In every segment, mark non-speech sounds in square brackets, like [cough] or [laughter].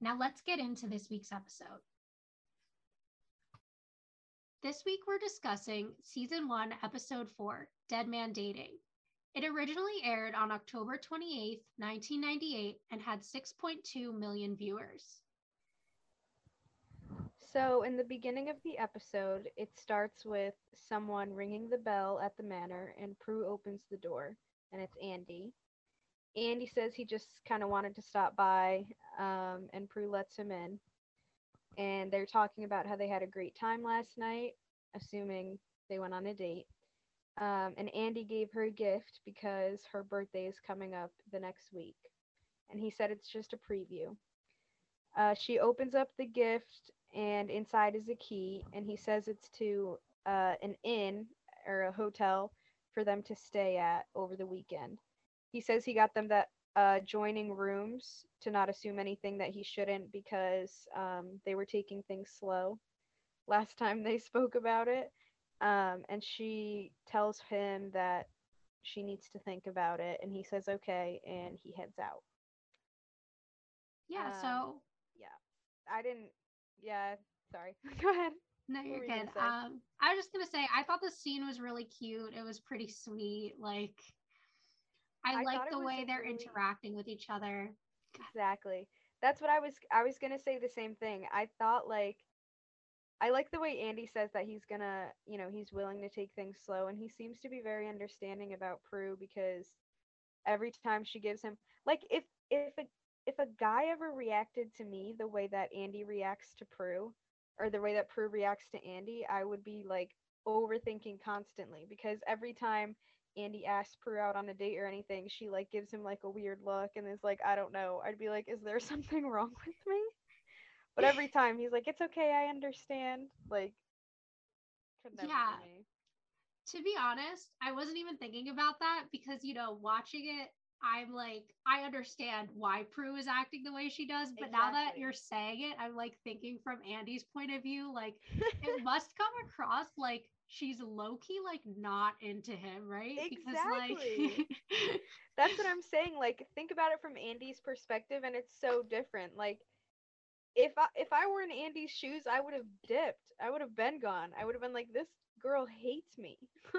Now let's get into this week's episode. This week we're discussing season one, episode four, Dead Man Dating. It originally aired on October 28th, 1998, and had 6.2 million viewers. So, in the beginning of the episode, it starts with someone ringing the bell at the manor, and Prue opens the door, and it's Andy. Andy says he just kind of wanted to stop by, um, and Prue lets him in. And they're talking about how they had a great time last night, assuming they went on a date. Um, and Andy gave her a gift because her birthday is coming up the next week. And he said it's just a preview. Uh, she opens up the gift, and inside is a key. And he says it's to uh, an inn or a hotel for them to stay at over the weekend. He says he got them that uh, joining rooms to not assume anything that he shouldn't because um, they were taking things slow last [laughs] time they spoke about it. Um, and she tells him that she needs to think about it, and he says okay, and he heads out. Yeah, Um, so Yeah, I didn't. Yeah, sorry. [laughs] Go ahead. no, you're good. Um, I was just gonna say I thought the scene was really cute. It was pretty sweet. Like I, I like the way they're really- interacting with each other. Exactly. That's what I was I was gonna say the same thing. I thought like I like the way Andy says that he's gonna, you know, he's willing to take things slow and he seems to be very understanding about Prue because every time she gives him like if if a if a guy ever reacted to me the way that Andy reacts to Prue or the way that Prue reacts to Andy, I would be like overthinking constantly because every time Andy asks Prue out on a date or anything, she like gives him like a weird look and is like, I don't know. I'd be like, is there [laughs] something wrong with me? But every [laughs] time he's like, it's okay, I understand. Like, Yeah. To be honest, I wasn't even thinking about that because you know, watching it, I'm like, I understand why Prue is acting the way she does, but now that you're saying it, I'm like thinking from Andy's point of view, like it [laughs] must come across like she's low key like not into him, right? Exactly. [laughs] That's what I'm saying. Like, think about it from Andy's perspective, and it's so different. Like, if I if I were in Andy's shoes, I would have dipped. I would have been gone. I would have been like, this girl hates me. [laughs]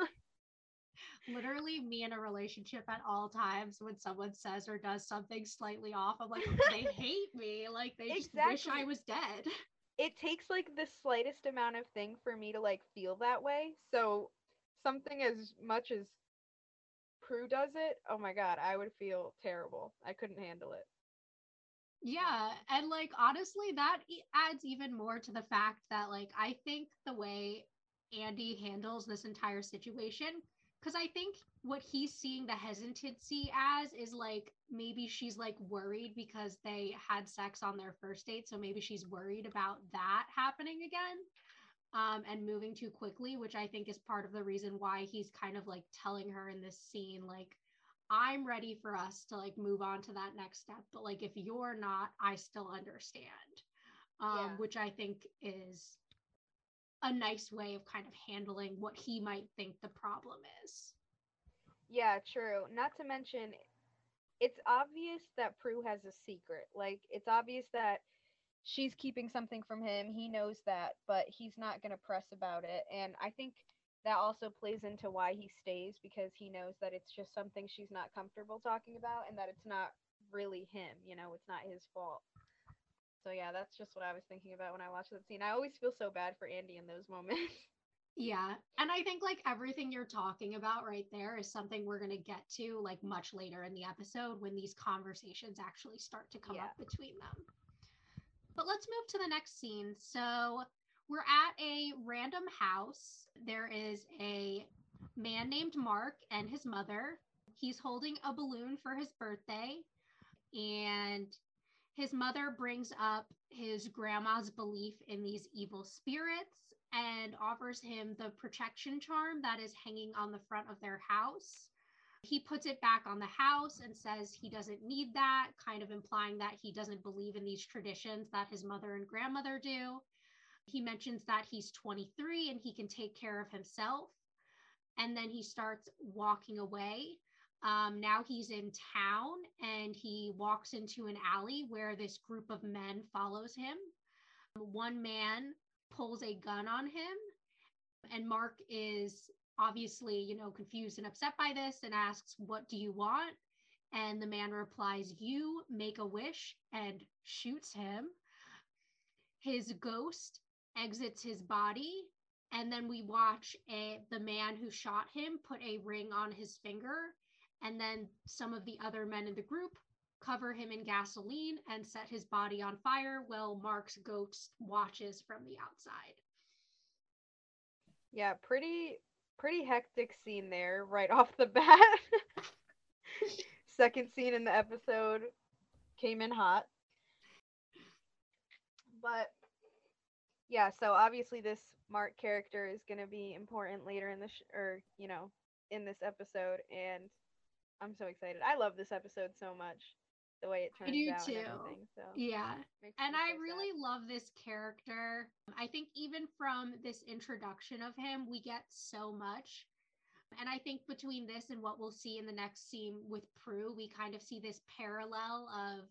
literally me in a relationship at all times when someone says or does something slightly off, I'm like, they [laughs] hate me. Like they just wish I was dead. It takes like the slightest amount of thing for me to like feel that way. So something as much as Prue does it, oh my god, I would feel terrible. I couldn't handle it. Yeah, and like honestly, that adds even more to the fact that like I think the way Andy handles this entire situation, because I think what he's seeing the hesitancy as is like maybe she's like worried because they had sex on their first date, so maybe she's worried about that happening again. Um, and moving too quickly, which I think is part of the reason why he's kind of like telling her in this scene, like, I'm ready for us to like move on to that next step. But like if you're not, I still understand. Um, Yeah. which I think is a nice way of kind of handling what he might think the problem is. Yeah, true. Not to mention it's obvious that Prue has a secret. Like it's obvious that she's keeping something from him. He knows that, but he's not going to press about it. And I think that also plays into why he stays because he knows that it's just something she's not comfortable talking about and that it's not really him, you know, it's not his fault. So yeah, that's just what I was thinking about when I watched that scene. I always feel so bad for Andy in those [laughs] moments. Yeah. And I think like everything you're talking about right there is something we're going to get to like much later in the episode when these conversations actually start to come Yeah. up between them. But let's move to the next scene. So we're at a random house. There is a man named Mark and his mother. He's holding a balloon for his birthday. And his mother brings up his grandma's belief in these evil spirits and offers him the protection charm that is hanging on the front of their house. He puts it back on the house and says he doesn't need that, kind of implying that he doesn't believe in these traditions that his mother and grandmother do. He mentions that he's 23 and he can take care of himself. And then he starts walking away. Um, now he's in town and he walks into an alley where this group of men follows him. One man pulls a gun on him, and Mark is obviously, you know, confused and upset by this and asks, What do you want? And the man replies, You make a wish and shoots him. His ghost exits his body. And then we watch a, the man who shot him put a ring on his finger. And then some of the other men in the group cover him in gasoline and set his body on fire while Mark's ghost watches from the outside. Yeah, pretty pretty hectic scene there right [laughs] off the bat. [laughs] Second scene in the episode came in hot. But yeah, so obviously this Mark character is going to be important later in the sh- or you know, in this episode and I'm so excited. I love this episode so much. The way it turns I do out too. and everything. So Yeah. And I so really sad. love this character. I think even from this introduction of him, we get so much. And I think between this and what we'll see in the next scene with Prue, we kind of see this parallel of,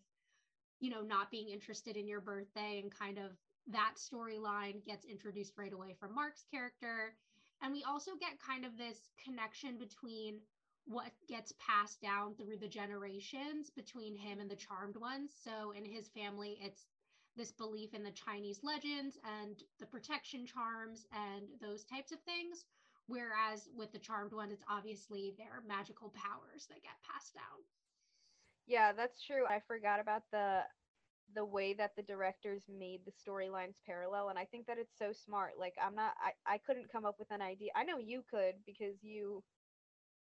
you know, not being interested in your birthday and kind of that storyline gets introduced right away from Mark's character. And we also get kind of this connection between what gets passed down through the generations between him and the charmed ones. So in his family, it's this belief in the Chinese legends and the protection charms and those types of things. Whereas with the charmed ones, it's obviously their magical powers that get passed down. Yeah, that's true. I forgot about the the way that the directors made the storylines parallel and I think that it's so smart. Like I'm not I, I couldn't come up with an idea. I know you could because you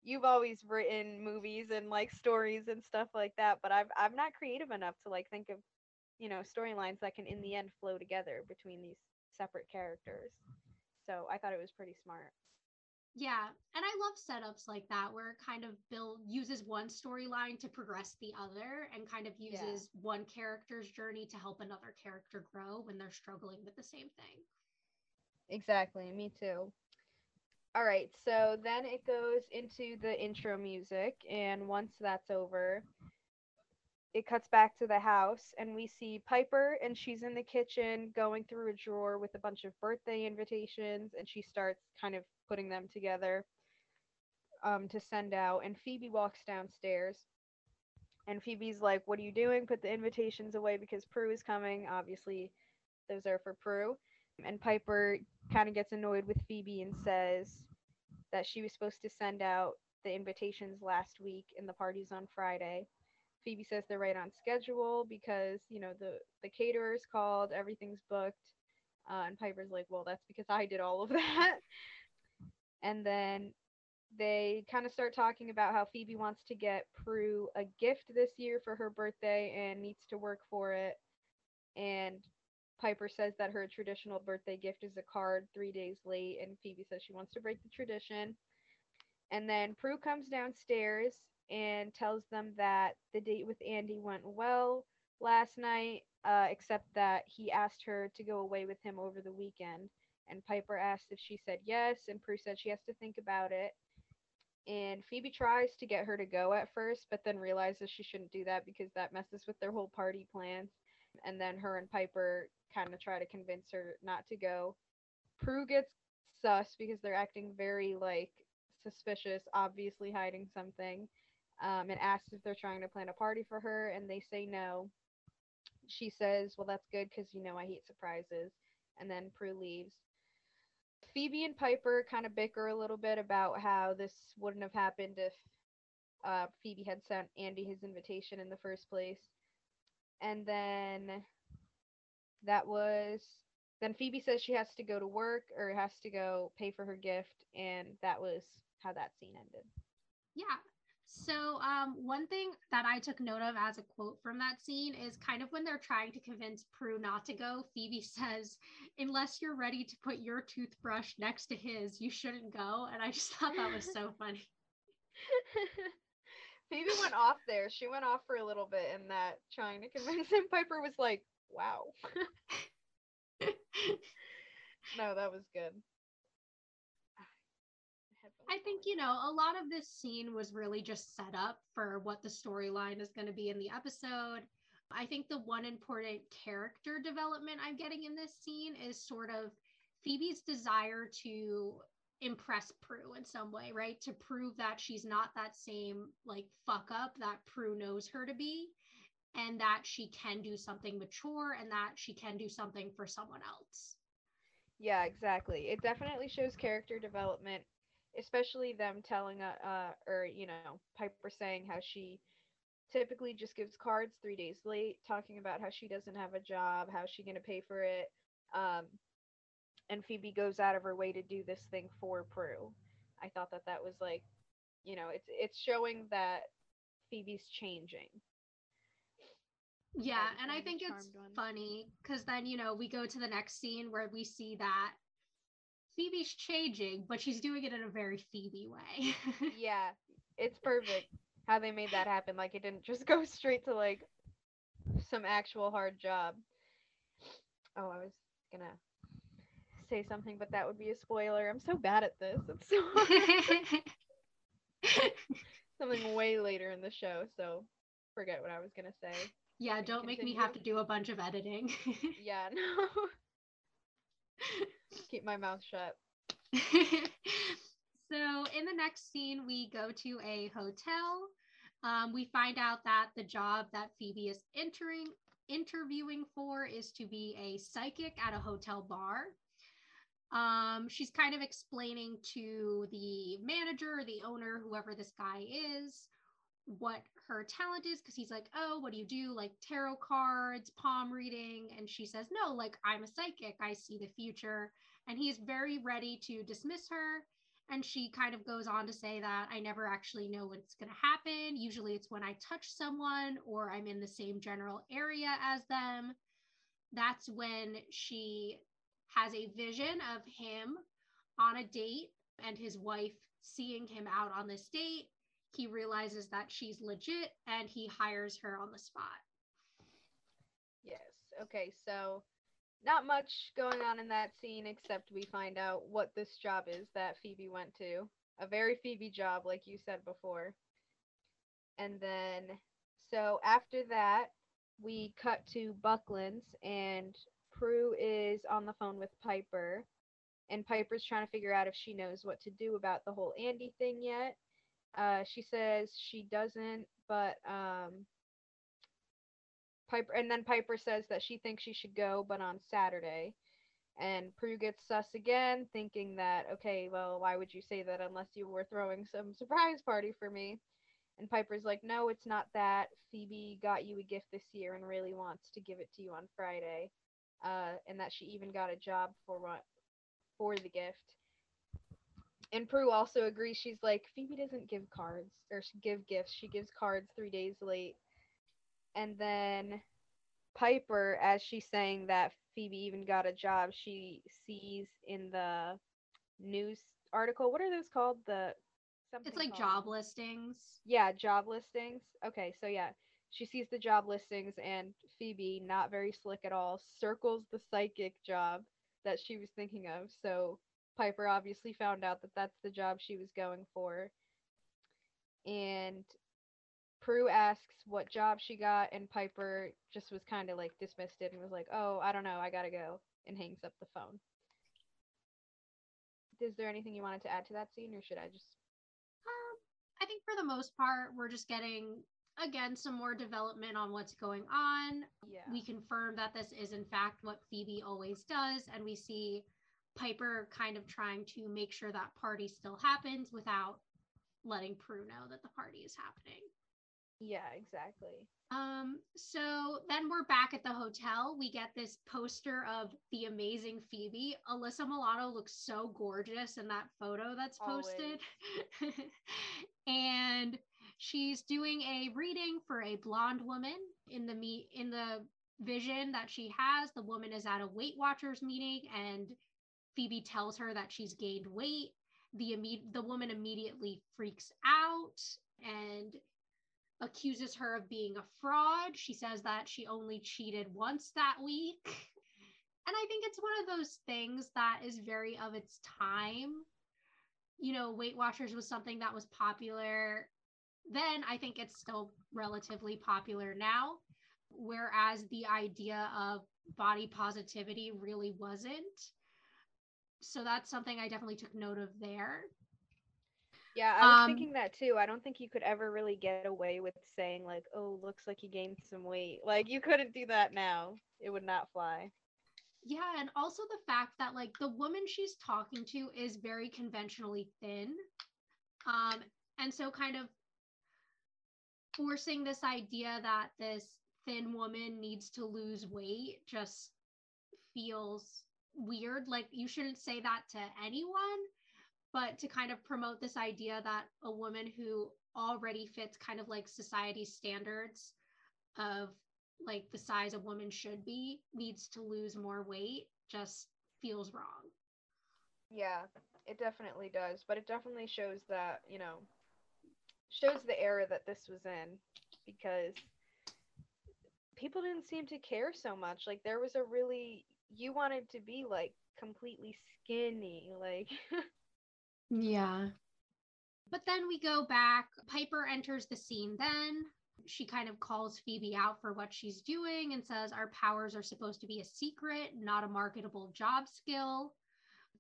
you've always written movies and like stories and stuff like that, but I've I'm not creative enough to like think of, you know, storylines that can in the end flow together between these separate characters. So I thought it was pretty smart. Yeah, and I love setups like that where it kind of build uses one storyline to progress the other and kind of Yeah. uses one character's journey to help another character grow when they're struggling with the same thing. Exactly, me too. All right, so then it goes into the intro music, and once that's over, it cuts back to the house, and we see Piper, and she's in the kitchen going through a drawer with a bunch of birthday invitations, and she starts kind of putting them together um, to send out. And Phoebe walks downstairs, and Phoebe's like, What are you doing? Put the invitations away because Prue is coming. Obviously, those are for Prue. And Piper kind of gets annoyed with Phoebe and says that she was supposed to send out the invitations last week and the party's on Friday. Phoebe says they're right on schedule because, you know, the the caterer's called, everything's booked. Uh, and Piper's like, "Well, that's because I did all of [laughs] that." and then they kind of start talking about how Phoebe wants to get Prue a gift this year for her birthday and needs to work for it. And Piper says that her traditional birthday gift is a card three days late, and Phoebe says she wants to break the tradition. And then Prue comes downstairs and tells them that the date with Andy went well last night, uh, except that he asked her to go away with him over the weekend. And Piper asked if she said yes, and Prue said she has to think about it. And Phoebe tries to get her to go at first, but then realizes she shouldn't do that because that messes with their whole party plans. And then her and Piper kind of try to convince her not to go. Prue gets sus because they're acting very like suspicious, obviously hiding something, um, and asks if they're trying to plan a party for her, and they say no. She says, "Well, that's good because you know I hate surprises," and then Prue leaves. Phoebe and Piper kind of bicker a little bit about how this wouldn't have happened if uh, Phoebe had sent Andy his invitation in the first place. And then that was then Phoebe says she has to go to work or has to go pay for her gift, and that was how that scene ended. Yeah. So, um, one thing that I took note of as a quote from that scene is kind of when they're trying to convince Prue not to go, Phoebe [laughs] says, Unless you're ready to put your toothbrush next to his, you shouldn't go. And I just thought that was so [laughs] funny. [laughs] Phoebe went off there. She went off for a little bit in that trying to convince [laughs] him. Piper was like, wow. [laughs] no, that was good. I think, you know, a lot of this scene was really just set up for what the storyline is going to be in the episode. I think the one important character development I'm getting in this scene is sort of Phoebe's desire to impress Prue in some way, right? To prove that she's not that same like fuck up that Prue knows her to be and that she can do something mature and that she can do something for someone else. Yeah, exactly. It definitely shows character development especially them telling uh, uh or you know piper saying how she typically just gives cards three days late talking about how she doesn't have a job how's she going to pay for it um and phoebe goes out of her way to do this thing for prue i thought that that was like you know it's it's showing that phoebe's changing yeah and i think it's one. funny because then you know we go to the next scene where we see that Phoebe's changing, but she's doing it in a very Phoebe way. [laughs] yeah, it's perfect how they made that happen. Like it didn't just go [laughs] straight to like some actual hard job. Oh, I was gonna say something, but that would be a spoiler. I'm so bad at this. It's so [laughs] something way later in the show, so forget what I was gonna say. Yeah, don't make me have to do a bunch of editing. yeah, no. [laughs] Keep my mouth shut. [laughs] so, in the next scene, we go to a hotel. Um, we find out that the job that Phoebe is entering interviewing for is to be a psychic at a hotel bar. Um, she's kind of explaining to the manager, the owner, whoever this guy is, what her talent is because he's like, Oh, what do you do? Like tarot cards, palm reading. And she says, No, like I'm a psychic. I see the future. And he's very ready to dismiss her. And she kind of goes on to say that I never actually know what's going to happen. Usually it's when I touch someone or I'm in the same general area as them. That's when she has a vision of him on a date and his wife seeing him out on this date he realizes that she's legit and he hires her on the spot. Yes. Okay, so not much going on in that scene except we find out what this job is that Phoebe went to. A very Phoebe job, like you said before. And then, so after that, we cut to Buckland's, and Prue is on the phone with Piper. And Piper's trying to figure out if she knows what to do about the whole Andy thing yet. Uh, she says she doesn't, but um, Piper, and then Piper says that she thinks she should go, but on Saturday. And Prue gets sus again, thinking that, okay, well, why would you say that unless you were throwing some surprise party for me? And Piper's like, no, it's not that. Phoebe got you a gift this year and really wants to give it to you on Friday. Uh, and that she even got a job for what for the gift and Prue also agrees. She's like, Phoebe doesn't give cards or give gifts. She gives cards three days late. And then Piper, as she's saying that Phoebe even got a job, she sees in the news article. What are those called? The something. It's like called? job listings. Yeah, job listings. Okay, so yeah, she sees the job listings, and Phoebe, not very slick at all, circles the psychic job that she was thinking of. So Piper obviously found out that that's the job she was going for. And Prue asks what job she got, and Piper just was kind of like dismissed it and was like, oh, I don't know, I gotta go, and hangs up the phone. Is there anything you wanted to add to that scene, or should I just? Um, I think for the most part, we're just getting again some more development on what's going on. Yeah. We confirm that this is in fact what Phoebe always does, and we see Piper kind of trying to make sure that party still happens without letting Prue know that the party is happening. Yeah, exactly. Um, so then we're back at the hotel. We get this poster of the amazing Phoebe. Alyssa Milano looks so gorgeous in that photo that's posted. [laughs] and She's doing a reading for a blonde woman in the meet in the vision that she has. The woman is at a Weight Watchers meeting and Phoebe tells her that she's gained weight. The imme- the woman immediately freaks out and accuses her of being a fraud. She says that she only cheated once that week. And I think it's one of those things that is very of its time. You know, Weight Watchers was something that was popular then. I think it's still relatively popular now. Whereas the idea of body positivity really wasn't. So that's something I definitely took note of there. Yeah, I was Um, thinking that too. I don't think you could ever really get away with saying like, "Oh, looks like you gained some weight." Like you couldn't do that now. It would not fly. Yeah, and also the fact that like the woman she's talking to is very conventionally thin. Um, and so kind of forcing this idea that this thin woman needs to lose weight just feels weird. Like you shouldn't say that to anyone, but to kind of promote this idea that a woman who already fits kind of like society's standards of like the size a woman should be needs to lose more weight just feels wrong. Yeah, it definitely does, but it definitely shows that, you know, shows the era that this was in because people didn't seem to care so much. Like there was a really you wanted to be like completely skinny, like [laughs] Yeah. But then we go back. Piper enters the scene then. She kind of calls Phoebe out for what she's doing and says our powers are supposed to be a secret, not a marketable job skill.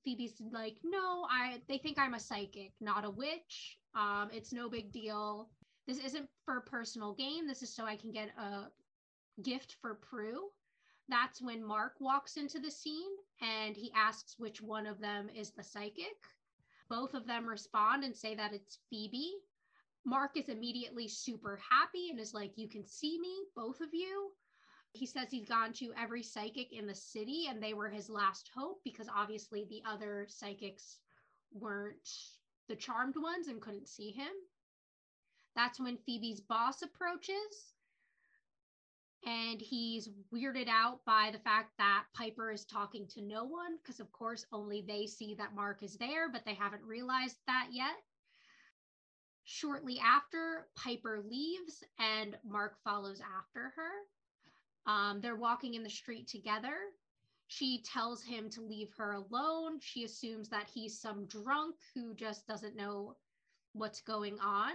Phoebe's like, "No, I they think I'm a psychic, not a witch. Um it's no big deal. This isn't for personal gain. This is so I can get a gift for Prue." That's when Mark walks into the scene and he asks which one of them is the psychic. Both of them respond and say that it's Phoebe. Mark is immediately super happy and is like, You can see me, both of you. He says he's gone to every psychic in the city and they were his last hope because obviously the other psychics weren't the charmed ones and couldn't see him. That's when Phoebe's boss approaches and he's weirded out by the fact that Piper is talking to no one because, of course, only they see that Mark is there, but they haven't realized that yet. Shortly after, Piper leaves and Mark follows after her. Um, they're walking in the street together. She tells him to leave her alone. She assumes that he's some drunk who just doesn't know what's going on.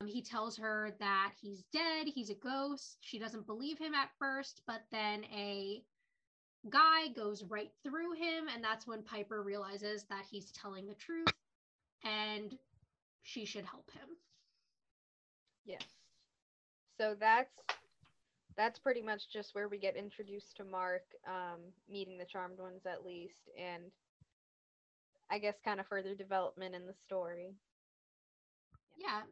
Um, he tells her that he's dead, he's a ghost. She doesn't believe him at first, but then a guy goes right through him, and that's when Piper realizes that he's telling the truth and she should help him. Yes. So that's that's pretty much just where we get introduced to Mark, um, meeting the Charmed Ones at least, and I guess kind of further development in the story. Yeah.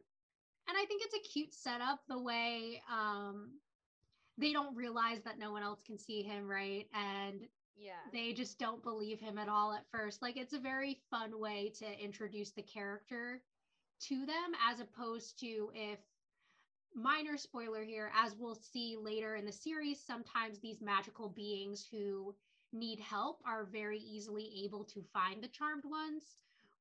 And I think it's a cute setup the way um they don't realize that no one else can see him, right? And Yeah. they just don't believe him at all at first. Like it's a very fun way to introduce the character to them as opposed to if minor spoiler here as we'll see later in the series sometimes these magical beings who need help are very easily able to find the charmed ones.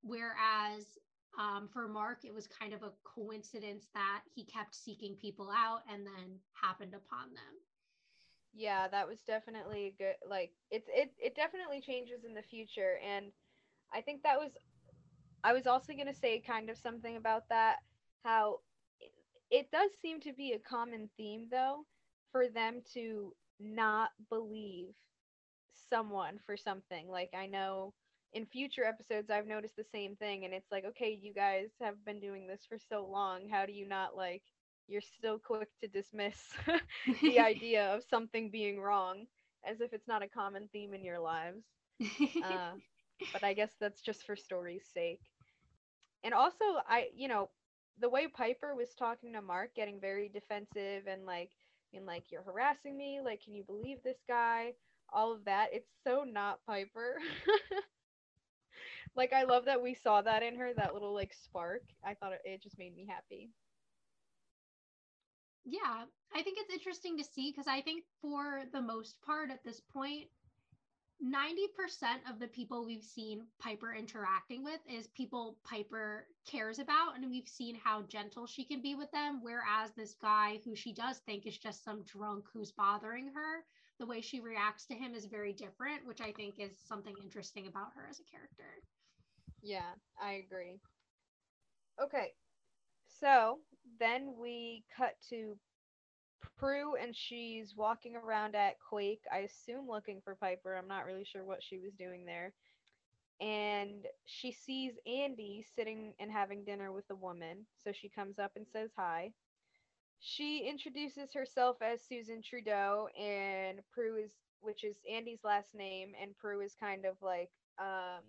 Whereas um, for mark it was kind of a coincidence that he kept seeking people out and then happened upon them. Yeah, that was definitely a good like it's it it definitely changes in the future. And I think that was I was also going to say kind of something about that how it, does seem to be a common theme though for them to not believe someone for something. Like I know in future episodes I've noticed the same thing and it's like okay, you guys have been doing this for so long. How do you not like you're so quick to dismiss [laughs] the [laughs] idea of something being wrong as if it's not a common theme in your lives. [laughs] Uh, but I guess that's just for story's sake. And also, I, you know, the way Piper was talking to Mark, getting very defensive and like, being like, you're harassing me. Like, can you believe this guy? All of that. It's so not Piper. [laughs] like, I love that we saw that in her, that little like spark. I thought it, it just made me happy. Yeah, I think it's interesting to see because I think for the most part at this point, 90% of the people we've seen Piper interacting with is people Piper cares about. And we've seen how gentle she can be with them. Whereas this guy who she does think is just some drunk who's bothering her, the way she reacts to him is very different, which I think is something interesting about her as a character. Yeah, I agree. Okay, so then we cut to Prue and she's walking around at Quake, I assume looking for Piper. I'm not really sure what she was doing there. And she sees Andy sitting and having dinner with a woman, so she comes up and says hi. She introduces herself as Susan Trudeau, and Prue is, which is Andy's last name, and Prue is kind of like, um,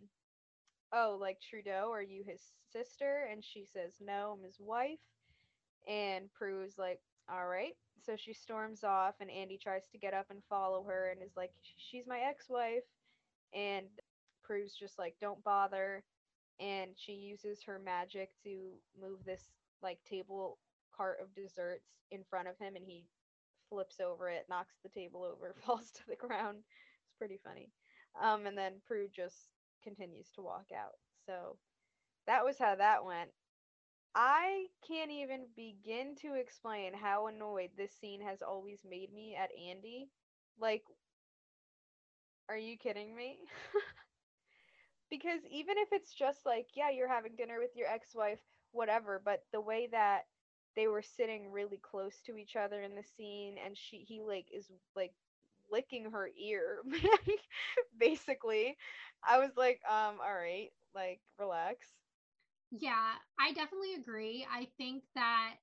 oh, like Trudeau, are you his sister? And she says, no, I'm his wife. And Prue is like, all right. So she storms off, and Andy tries to get up and follow her and is like, she's my ex wife. And Prue's just like, don't bother. And she uses her magic to move this like table cart of desserts in front of him, and he flips over it, knocks the table over, [laughs] falls to the ground. It's pretty funny. Um, and then Prue just continues to walk out. So that was how that went. I can't even begin to explain how annoyed this scene has always made me at Andy. Like, are you kidding me? [laughs] because even if it's just like, yeah, you're having dinner with your ex wife, whatever, but the way that they were sitting really close to each other in the scene and she he like is like licking her ear [laughs] basically i was like um all right like relax yeah, I definitely agree. I think that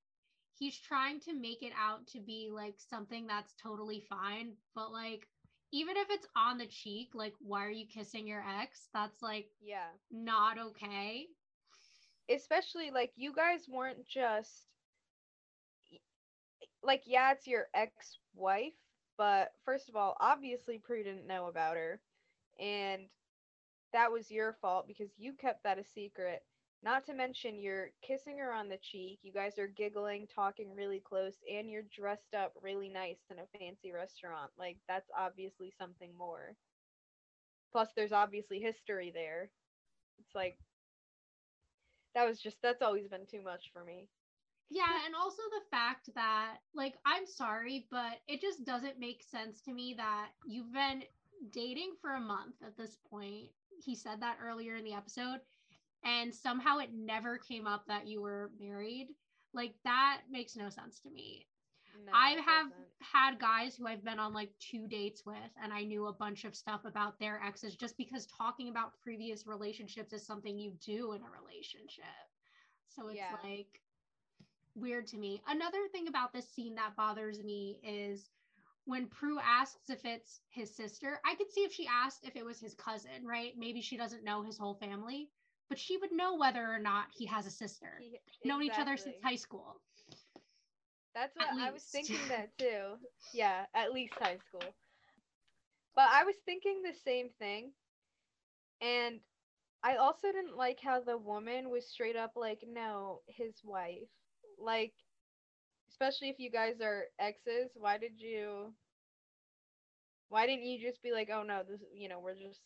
he's trying to make it out to be like something that's totally fine, but like even if it's on the cheek, like why are you kissing your ex? That's like yeah, not okay. Especially like you guys weren't just like yeah, it's your ex-wife, but first of all, obviously Prue didn't know about her and that was your fault because you kept that a secret not to mention, you're kissing her on the cheek. You guys are giggling, talking really close, and you're dressed up really nice in a fancy restaurant. Like, that's obviously something more. Plus, there's obviously history there. It's like, that was just, that's always been too much for me. Yeah, and also the fact that, like, I'm sorry, but it just doesn't make sense to me that you've been dating for a month at this point. He said that earlier in the episode and somehow it never came up that you were married like that makes no sense to me no, i have doesn't. had guys who i've been on like two dates with and i knew a bunch of stuff about their exes just because talking about previous relationships is something you do in a relationship so it's yeah. like weird to me another thing about this scene that bothers me is when Prue asks if it's his sister, I could see if she asked if it was his cousin, right? Maybe she doesn't know his whole family but she would know whether or not he has a sister. He, exactly. Known each other since high school. That's what I was thinking that too. Yeah, at least high school. But I was thinking the same thing. And I also didn't like how the woman was straight up like, no, his wife. Like, especially if you guys are exes, why did you. Why didn't you just be like, oh no, this, you know, we're just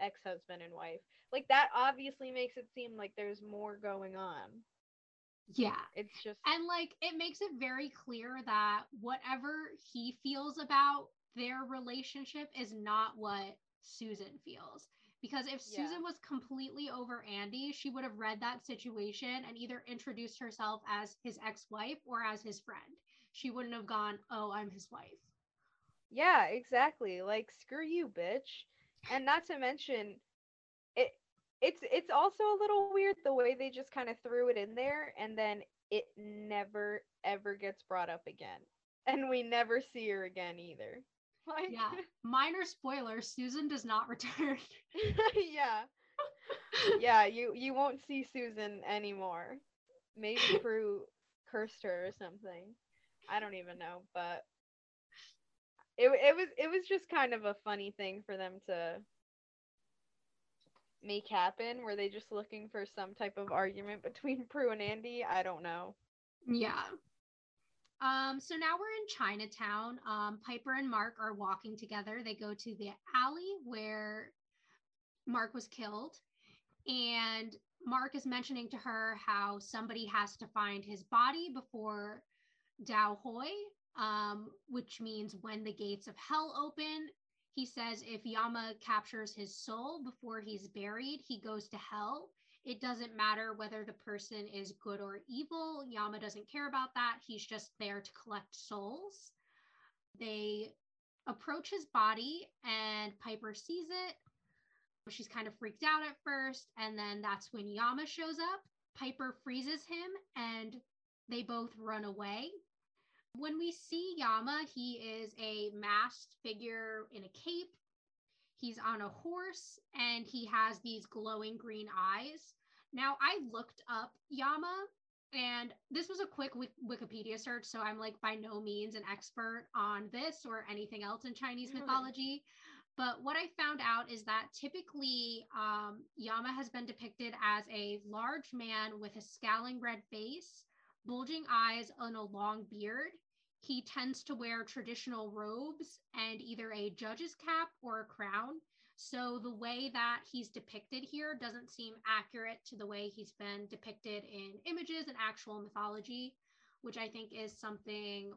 ex husband and wife? like that obviously makes it seem like there's more going on. Yeah. It's just And like it makes it very clear that whatever he feels about their relationship is not what Susan feels. Because if yeah. Susan was completely over Andy, she would have read that situation and either introduced herself as his ex wife or as his friend. She wouldn't have gone, Oh, I'm his wife. Yeah, exactly. Like, screw you, bitch. And not to mention, it it's it's also a little weird the way they just kind of threw it in there and then it never ever gets brought up again. And we never see her again either. [laughs] Like yeah. Minor spoiler susan does not return. [laughs] Yeah. Yeah you you won't see susan anymore. Maybe [laughs] prue cursed her or something. I don't even know but it, it was it was just kind of a funny thing for them to make happen? Were they just looking for some type of argument [laughs] between Prue and Andy? I don't know. Yeah. Um, so now we're in Chinatown. Um, Piper and Mark are walking together. They go to the alley where Mark was killed. And Mark is mentioning to her how somebody has to find his body before Dao Hoi, um, which means when the gates of hell open. He says if Yama captures his soul before he's buried, he goes to hell. It doesn't matter whether the person is good or evil. Yama doesn't care about that. He's just there to collect souls. They approach his body, and Piper sees it. She's kind of freaked out at first, and then that's when Yama shows up. Piper freezes him, and they both run away. When we see Yama, he is a masked figure in a cape. He's on a horse and he has these glowing green eyes. Now, I looked up Yama and this was a quick Wikipedia search. So I'm like by no means an expert on this or anything else in Chinese mythology. But what I found out is that typically um, Yama has been depicted as a large man with a scowling red face, bulging eyes, and a long beard. He tends to wear traditional robes and either a judge's cap or a crown. So the way that he's depicted here doesn't seem accurate to the way he's been depicted in images and actual mythology, which I think is something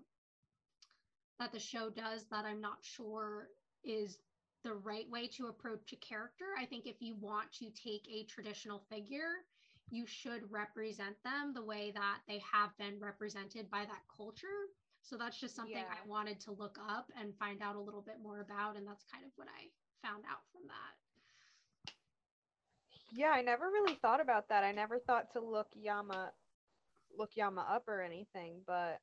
that the show does that I'm not sure is the right way to approach a character. I think if you want to take a traditional figure, you should represent them the way that they have been represented by that culture. So that's just something yeah. I wanted to look up and find out a little bit more about. And that's kind of what I found out from that. Yeah, I never really thought about that. I never thought to look Yama look Yama up or anything, but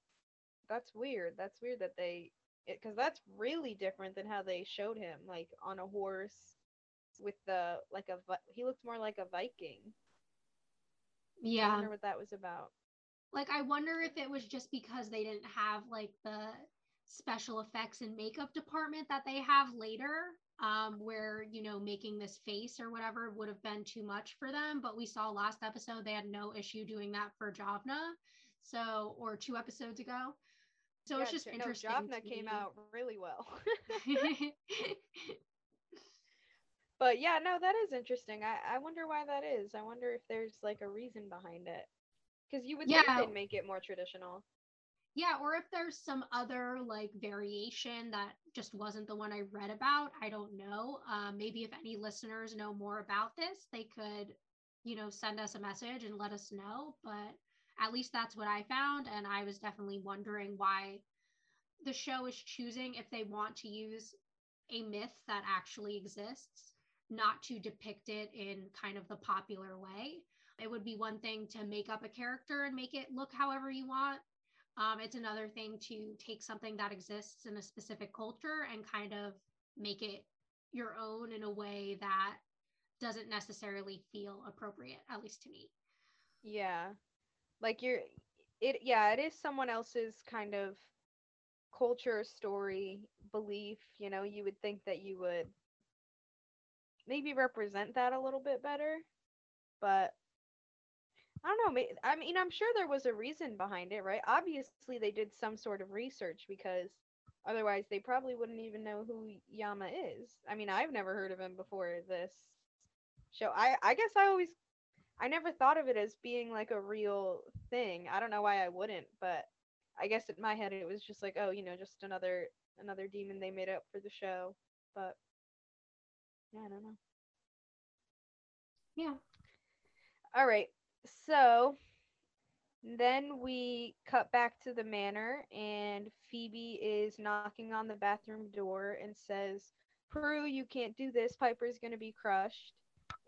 that's weird. That's weird that they because that's really different than how they showed him like on a horse with the like a he looked more like a Viking. Yeah. I wonder what that was about. Like I wonder if it was just because they didn't have like the special effects and makeup department that they have later um, where you know making this face or whatever would have been too much for them but we saw last episode they had no issue doing that for javna so or two episodes ago so yeah, it's just no, interesting javna came out really well [laughs] [laughs] [laughs] but yeah no that is interesting. I, I wonder why that is. I wonder if there's like a reason behind it. Because you would yeah. think they'd make it more traditional. Yeah or if there's some other like variation that just wasn't the one i read about i don't know. Um, maybe if any listeners know more about this they could you know send us a message and let us know. But at least that's what i found and i was definitely wondering why the show is choosing if they want to use a myth that actually exists not to depict it in kind of the popular way it would be one thing to make up a character and make it look however you want um, it's another thing to take something that exists in a specific culture and kind of make it your own in a way that doesn't necessarily feel appropriate, at least to me. Yeah. Like you're it yeah, it is someone else's kind of culture, story, belief, you know, you would think that you would maybe represent that a little bit better. But I don't know. I mean, I'm sure there was a reason behind it, right? Obviously, they did some sort of research because otherwise, they probably wouldn't even know who Yama is. I mean, I've never heard of him before this show. I I guess I always I never thought of it as being like a real thing. I don't know why I wouldn't, but I guess in my head it was just like, oh, you know, just another another demon they made up for the show. But yeah, I don't know. Yeah. All right so then we cut back to the manor, and Phoebe is knocking on the bathroom door and says, Prue, you can't do this. Piper's going to be crushed.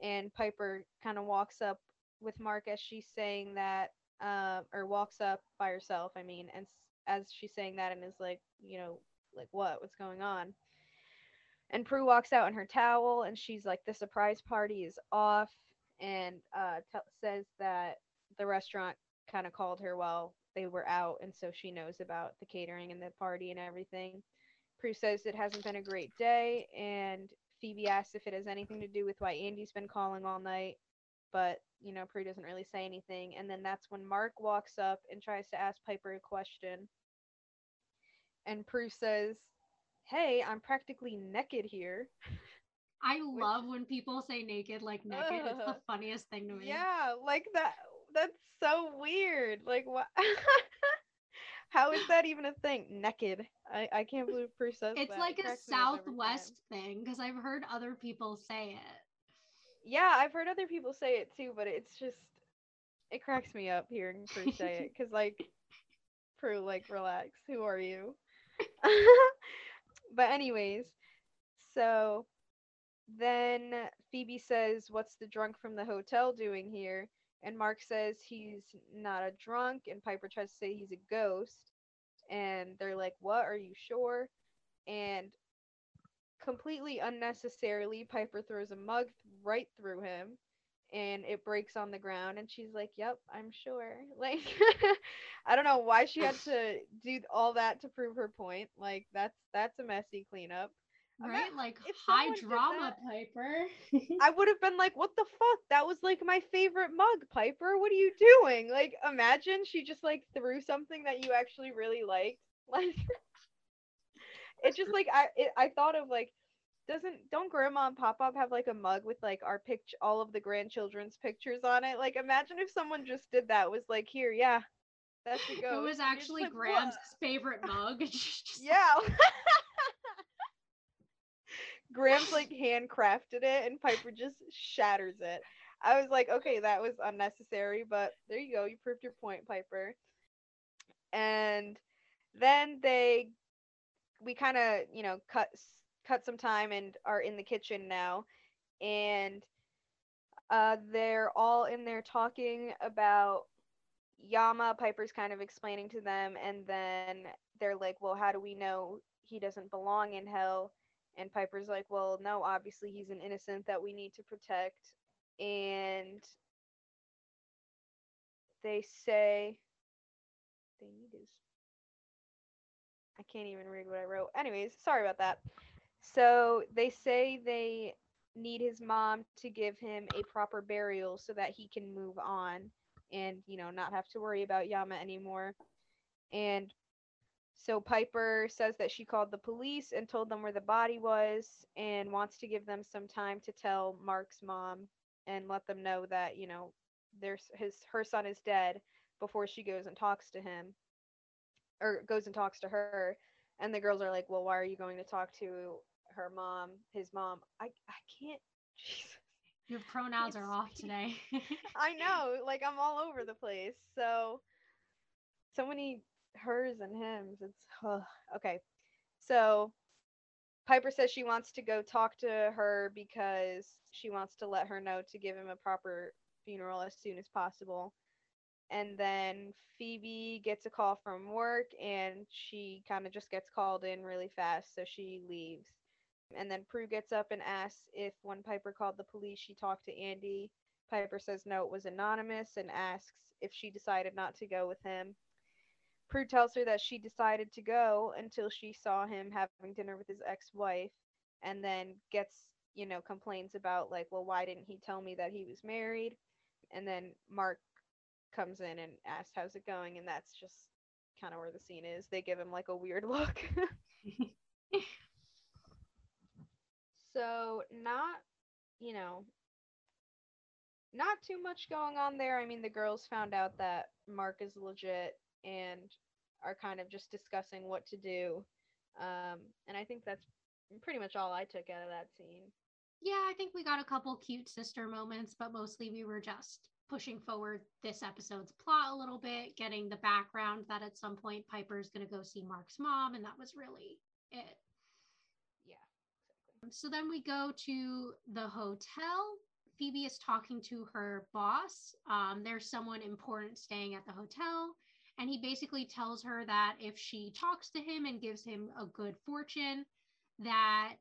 And Piper kind of walks up with Mark as she's saying that, uh, or walks up by herself, I mean, and as she's saying that, and is like, you know, like, what? What's going on? And Prue walks out in her towel, and she's like, the surprise party is off and uh, t- says that the restaurant kind of called her while they were out, and so she knows about the catering and the party and everything. Prue says it hasn't been a great day, and Phoebe asks if it has anything to do with why Andy's been calling all night, but you know Prue doesn't really say anything. And then that's when Mark walks up and tries to ask Piper a question, And Prue says, Hey, I'm practically naked here. I [laughs] love when people say naked like naked. It's the funniest thing to me. Yeah, like that that's so weird. Like what [laughs] How is that even a thing? Naked. I, I can't believe Prue says that. It's that. like It a cracks me up every time. Southwest thing because I've heard other people say it. Yeah, I've heard other people say it too, but it's just it cracks me up hearing Prue say it because like [laughs] Prue, like relax. Who are you? But anyways, so then Phoebe says, "What's the drunk from the hotel doing here?" And Mark says he's not a drunk, and Piper tries to say he's a ghost, and they're like, "What? Are you sure?" And completely unnecessarily, Piper throws a mug right through him and it breaks on the ground and she's like, "Yep, I'm sure." [laughs] Like [laughs] I don't know why she had to [laughs] do all that to prove her point. Like that's that's a messy cleanup. Right? Like if high drama, that- Piper. I would have been like, "What the fuck? That was like my favorite mug, Piper. What are you doing?" Like imagine she just like threw something that you actually really liked. Like it just like I it, I thought of like doesn't don't grandma and pop up have like a mug with like our picture all of the grandchildren's pictures on it like imagine if someone just did that was like here yeah that's the it go was actually Graham's favorite mug. [laughs] and she's just like, yeah [laughs] Graham's like handcrafted it and Piper just shatters it. I was like, okay, that was unnecessary, but there you go. You proved your point, Piper. And then they we kind of, you know, cut cut some time and are in the kitchen now and uh they're all in there talking about Yama Piper's kind of explaining to them and then they're like, "Well, how do we know he doesn't belong in hell?" And Piper's like, "Well, no, obviously he's an innocent that we need to protect." And they say they need his I can't even read what I wrote. Anyways, sorry about that. So they say they need his mom to give him a proper burial so that he can move on and, you know, not have to worry about Yama anymore. And so Piper says that she called the police and told them where the body was and wants to give them some time to tell Mark's mom and let them know that, you know, there's his her son is dead before she goes and talks to him or goes and talks to her and the girls are like, "Well, why are you going to talk to her mom, his mom?" I I can't [laughs] Jesus. Your pronouns are off today. [laughs] I know, like I'm all over the place. So so many hers and hims. It's okay. So Piper says she wants to go talk to her because she wants to let her know to give him a proper funeral as soon as possible. And then Phoebe gets a call from work and she kind of just gets called in really fast, so she leaves. And then Prue gets up and asks if when Piper called the police, she talked to Andy. Piper says no, it was anonymous and asks if she decided not to go with him. Prue tells her that she decided to go until she saw him having dinner with his ex wife and then gets, you know, complains about, like, well, why didn't he tell me that he was married? And then Mark comes in and asks, how's it going? And that's just kind of where the scene is. They give him, like, a weird [laughs] look. [laughs] so, not, you know, not too much going on there. I mean, the girls found out that Mark is legit and are kind of just discussing what to do. Um, and I think that's pretty much all I took out of that scene. yeah, I think we got a couple cute sister moments, but mostly we were just pushing forward this episode's plot a little bit, getting the background that at some point Piper's going to go see Mark's mom, and that was really it. So then we go to the hotel. Phoebe is talking to her boss. Um, there's someone important staying at the hotel. And he basically tells her that if she talks to him and gives him a good fortune, that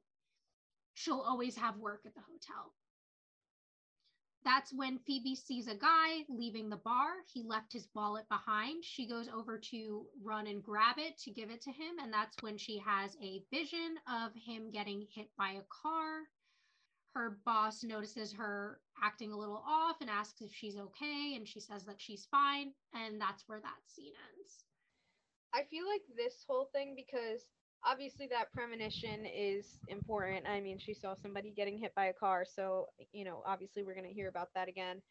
she'll always have work at the hotel. That's when Phoebe sees a guy leaving the bar. He left his wallet behind. She goes over to run and grab it to give it to him. And that's when she has a vision of him getting hit by a car. Her boss notices her acting a little off and asks if she's okay. And she says that she's fine. And that's where that scene ends. I feel like this whole thing because obviously that premonition is important. I mean, she saw somebody getting hit by a car, so you know, obviously we're gonna hear about that again.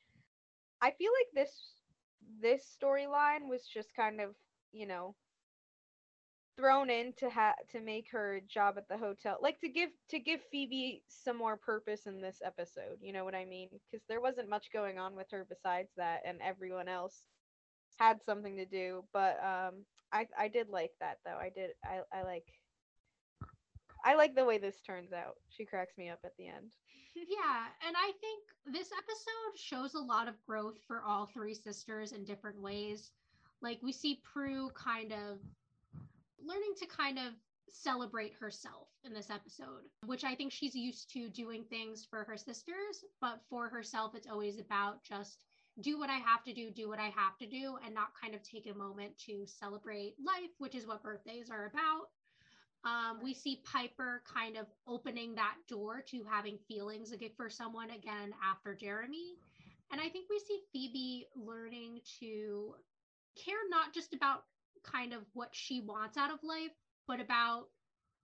I feel like this this storyline was just kind of, you know, thrown in to ha- to make her job at the hotel like to give to give Phoebe some more purpose in this episode you know what I mean because there wasn't much going on with her besides that and everyone else had something to do but um I I did like that though. I did I I like I like the way this turns out. She cracks me up at the end. [laughs] Yeah, and I think this episode shows a lot of growth for all three sisters in different ways. Like we see Prue kind of learning to kind of celebrate herself in this episode, which I think she's used to doing things for her sisters, but for herself, it's always about just do what I have to do, do what I have to do, and not kind of take a moment to celebrate life, which is what birthdays are about. Um, we see Piper kind of opening that door to having feelings for someone again after Jeremy. And I think we see Phoebe learning to care not just about kind of what she wants out of life, but about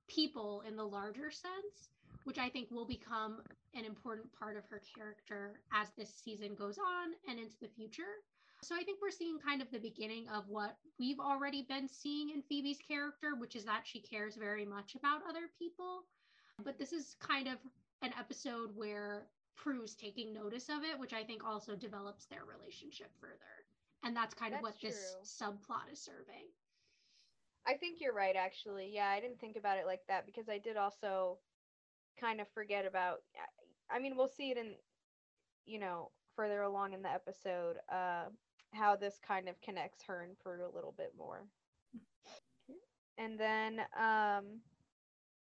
people in the larger sense, which I think will become an important part of her character as this season goes on and into the future. So I think we're seeing kind of the beginning of what we've already been seeing in Phoebe's character, which is that she cares very much about other people. But this is kind of an episode where Prue's taking notice of it, which I think also develops their relationship further and that's kind that's of what true. this subplot is serving i think you're right actually yeah i didn't think about it like that because i did also kind of forget about i mean we'll see it in you know further along in the episode uh how this kind of connects her and Prue a little bit more and then um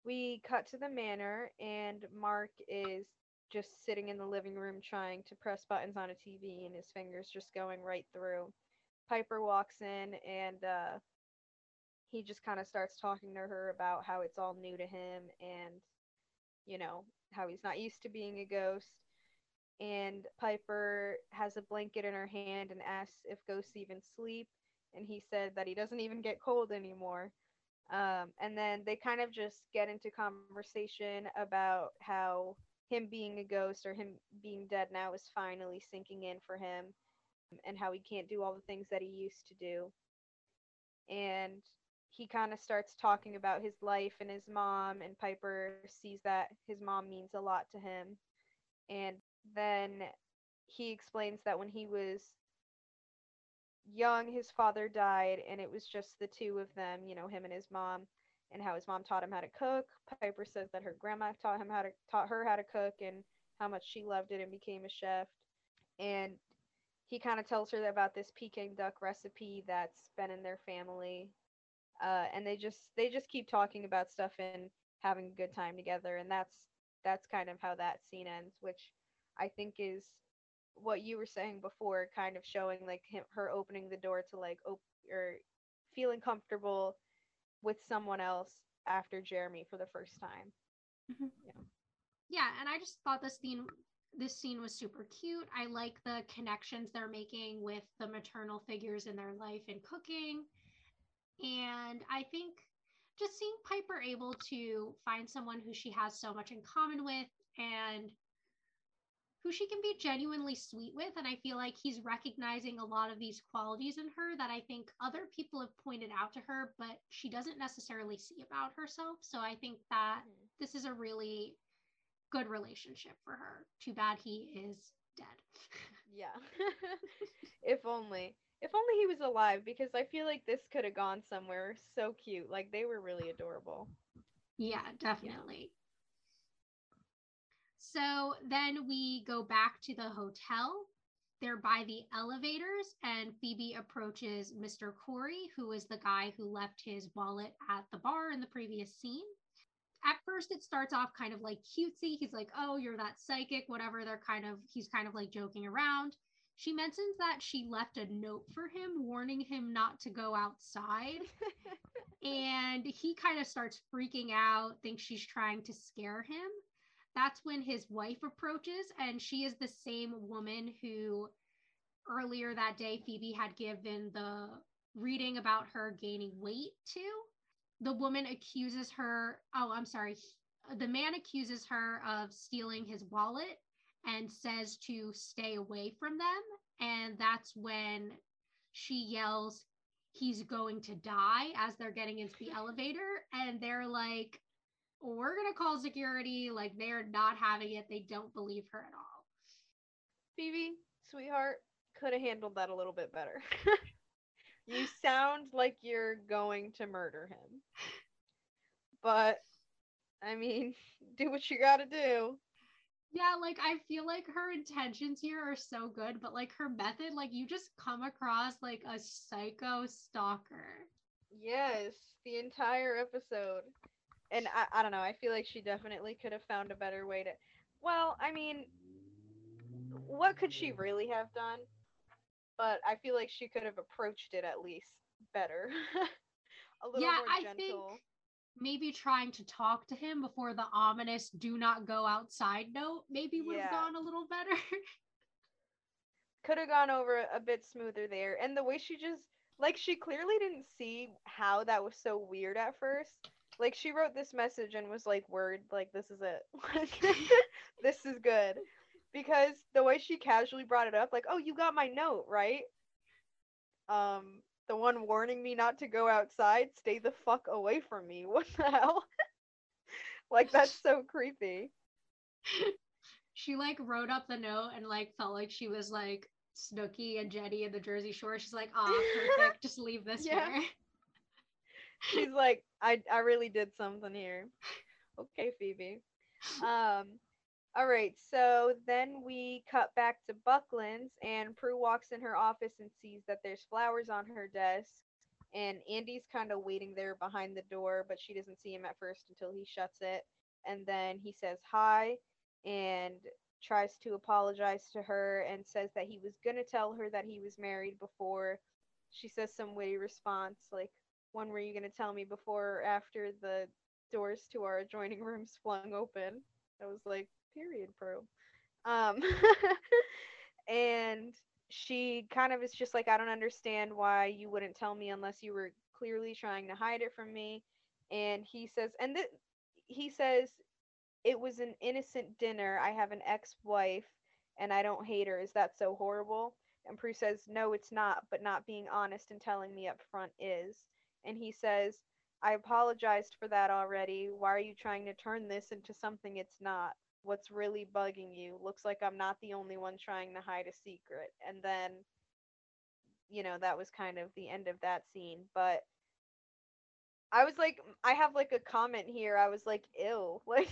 we cut to the manor and mark is just sitting in the living room trying to press buttons on a TV and his fingers just going right through. Piper walks in and uh, he just kind of starts talking to her about how it's all new to him and, you know, how he's not used to being a ghost. And Piper has a blanket in her hand and asks if ghosts even sleep. And he said that he doesn't even get cold anymore. Um, and then they kind of just get into conversation about how him being a ghost or him being dead now is finally sinking in for him and how he can't do all the things that he used to do. And he kind of starts talking about his life and his mom, and Piper sees that his mom means a lot to him. And then he explains that when he was young, his father died, and it was just the two of them, you know, him and his mom and how his mom taught him how to cook. Piper says that her grandma taught him how to taught her how to cook and how much she loved it and became a chef. And he kind of tells her about this Peking duck recipe that's been in their family. Uh, and they just they just keep talking about stuff and having a good time together and that's that's kind of how that scene ends which i think is what you were saying before kind of showing like him, her opening the door to like op- or feeling comfortable with someone else after Jeremy for the first time. Mm-hmm. Yeah. Yeah, and I just thought this scene this scene was super cute. I like the connections they're making with the maternal figures in their life and cooking. And I think just seeing Piper able to find someone who she has so much in common with and who she can be genuinely sweet with. And I feel like he's recognizing a lot of these qualities in her that I think other people have pointed out to her, but she doesn't necessarily see about herself. So I think that mm-hmm. this is a really good relationship for her. Too bad he is dead. yeah. [laughs] if only. If only he was alive, because I feel like this could have gone somewhere so cute. Like they were really adorable. Yeah, definitely. So then we go back to the hotel. They're by the elevators, and Phoebe approaches Mr. Corey, who is the guy who left his wallet at the bar in the previous scene. At first, it starts off kind of like cutesy. He's like, Oh, you're that psychic, whatever. They're kind of, he's kind of like joking around. She mentions that she left a note for him warning him not to go outside. [laughs] and he kind of starts freaking out, thinks she's trying to scare him that's when his wife approaches, and she is the same woman who earlier that day Phoebe had given the reading about her gaining weight too. The woman accuses her, oh, I'm sorry. The man accuses her of stealing his wallet and says to stay away from them. And that's when she yells, he's going to die as they're getting into the elevator. And they're like, we're going to call security. Like, they're not having it. They don't believe her at all. Phoebe, sweetheart, could have handled that a little bit better. [laughs] you sound like you're going to murder him. But, I mean, [laughs] do what you gotta do. Yeah, like I feel like her intentions here are so good, but like her method, like you just come across like a psycho stalker. Yes, the entire episode. And I, I don't know, I feel like she definitely could have found a better way to. Well, I mean, what could she really have done? But I feel like she could have approached it at least better. [laughs] a little yeah, more I think maybe trying to talk to him before the ominous do not go outside note maybe would have Yeah. gone a little better. [laughs] could have gone over a bit smoother there. And the way she just like she clearly didn't see how that was so weird at first. Like she wrote this message and was like, "Word, like this is it. [laughs] [laughs] This is good." Because the way she casually brought it up, like, "Oh, you got my note, right?" Um, the one warning me not to go outside, stay the fuck away from me. [laughs] What the hell? [laughs] like that's [laughs] so creepy. she like wrote up the note and like felt like she was like Snooki and Jenny in the Jersey Shore. She's like, "Ah, perfect. Just leave this Yeah. here." She's like, I I really did something here. Okay, Phoebe. Um, all right. So then we cut back to Buckland's, and Prue walks in her office and sees that there's flowers on her desk, and Andy's kind of waiting there behind the door, but she doesn't see him at first until he shuts it, and then he says hi, and tries to apologize to her and says that he was gonna tell her that he was married before. She says some witty response like, when were you going to tell me before or after the doors to our adjoining rooms flung open? I was like, period, Prue. Um, [laughs] and she kind of is just like, I don't understand why you wouldn't tell me unless you were clearly trying to hide it from me. And he says, and th- he says, it was an innocent dinner. I have an ex wife and I don't hate her. Is that so horrible? And Prue says, No, it's not, but not being honest and telling me up front is and he says, I apologized for that already. Why are you trying to turn this into something it's not? What's really bugging you? Looks like I'm not the only one trying to hide a secret. And then, you know, that was kind of the end of that scene. But I was like, I have like a comment here. I was like, ew. [laughs] Like,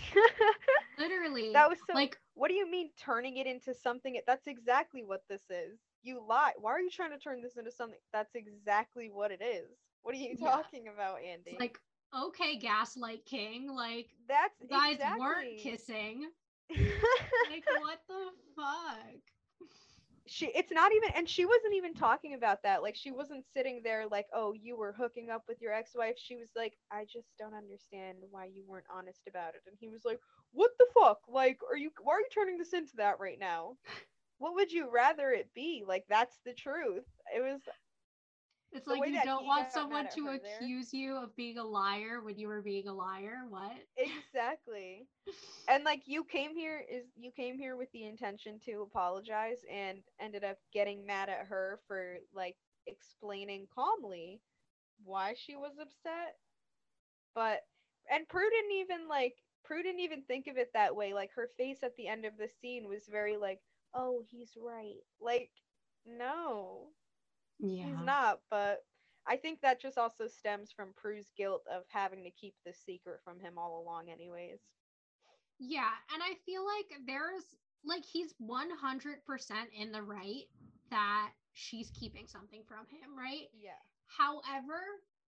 Literally. that was so. like what do you mean turning it into something? That's exactly what this is. You lie. Why are you trying to turn this into something? That's exactly what it is. What are you Yeah. talking about, Andy? it's like okay, Gaslight King. Like that's guys exactly. weren't kissing. [laughs] Like what the fuck? she it's not even and she wasn't even talking about that. Like she wasn't sitting there like, "Oh, you were hooking up with your ex-wife." She was like, "I just don't understand why you weren't honest about it." And he was like, "What the fuck? Like, are you why are you turning this into that right now? What would you rather it be? Like that's the truth." It was It's The like you don't want someone to there. accuse you of being a liar when you were being a liar. What? exactly and like you came here is you came here with the intention to apologize and ended up getting mad at her for like explaining calmly why she was upset but and prue didn't even like prue didn't even think of it that way like her face at the end of the scene was very like oh he's right like no Yeah. he's not but i think that just also stems from prue's guilt of having to keep this secret from him all along anyways Yeah, and I feel like there's like he's 100% in the right that she's keeping something from him, right? yeah However,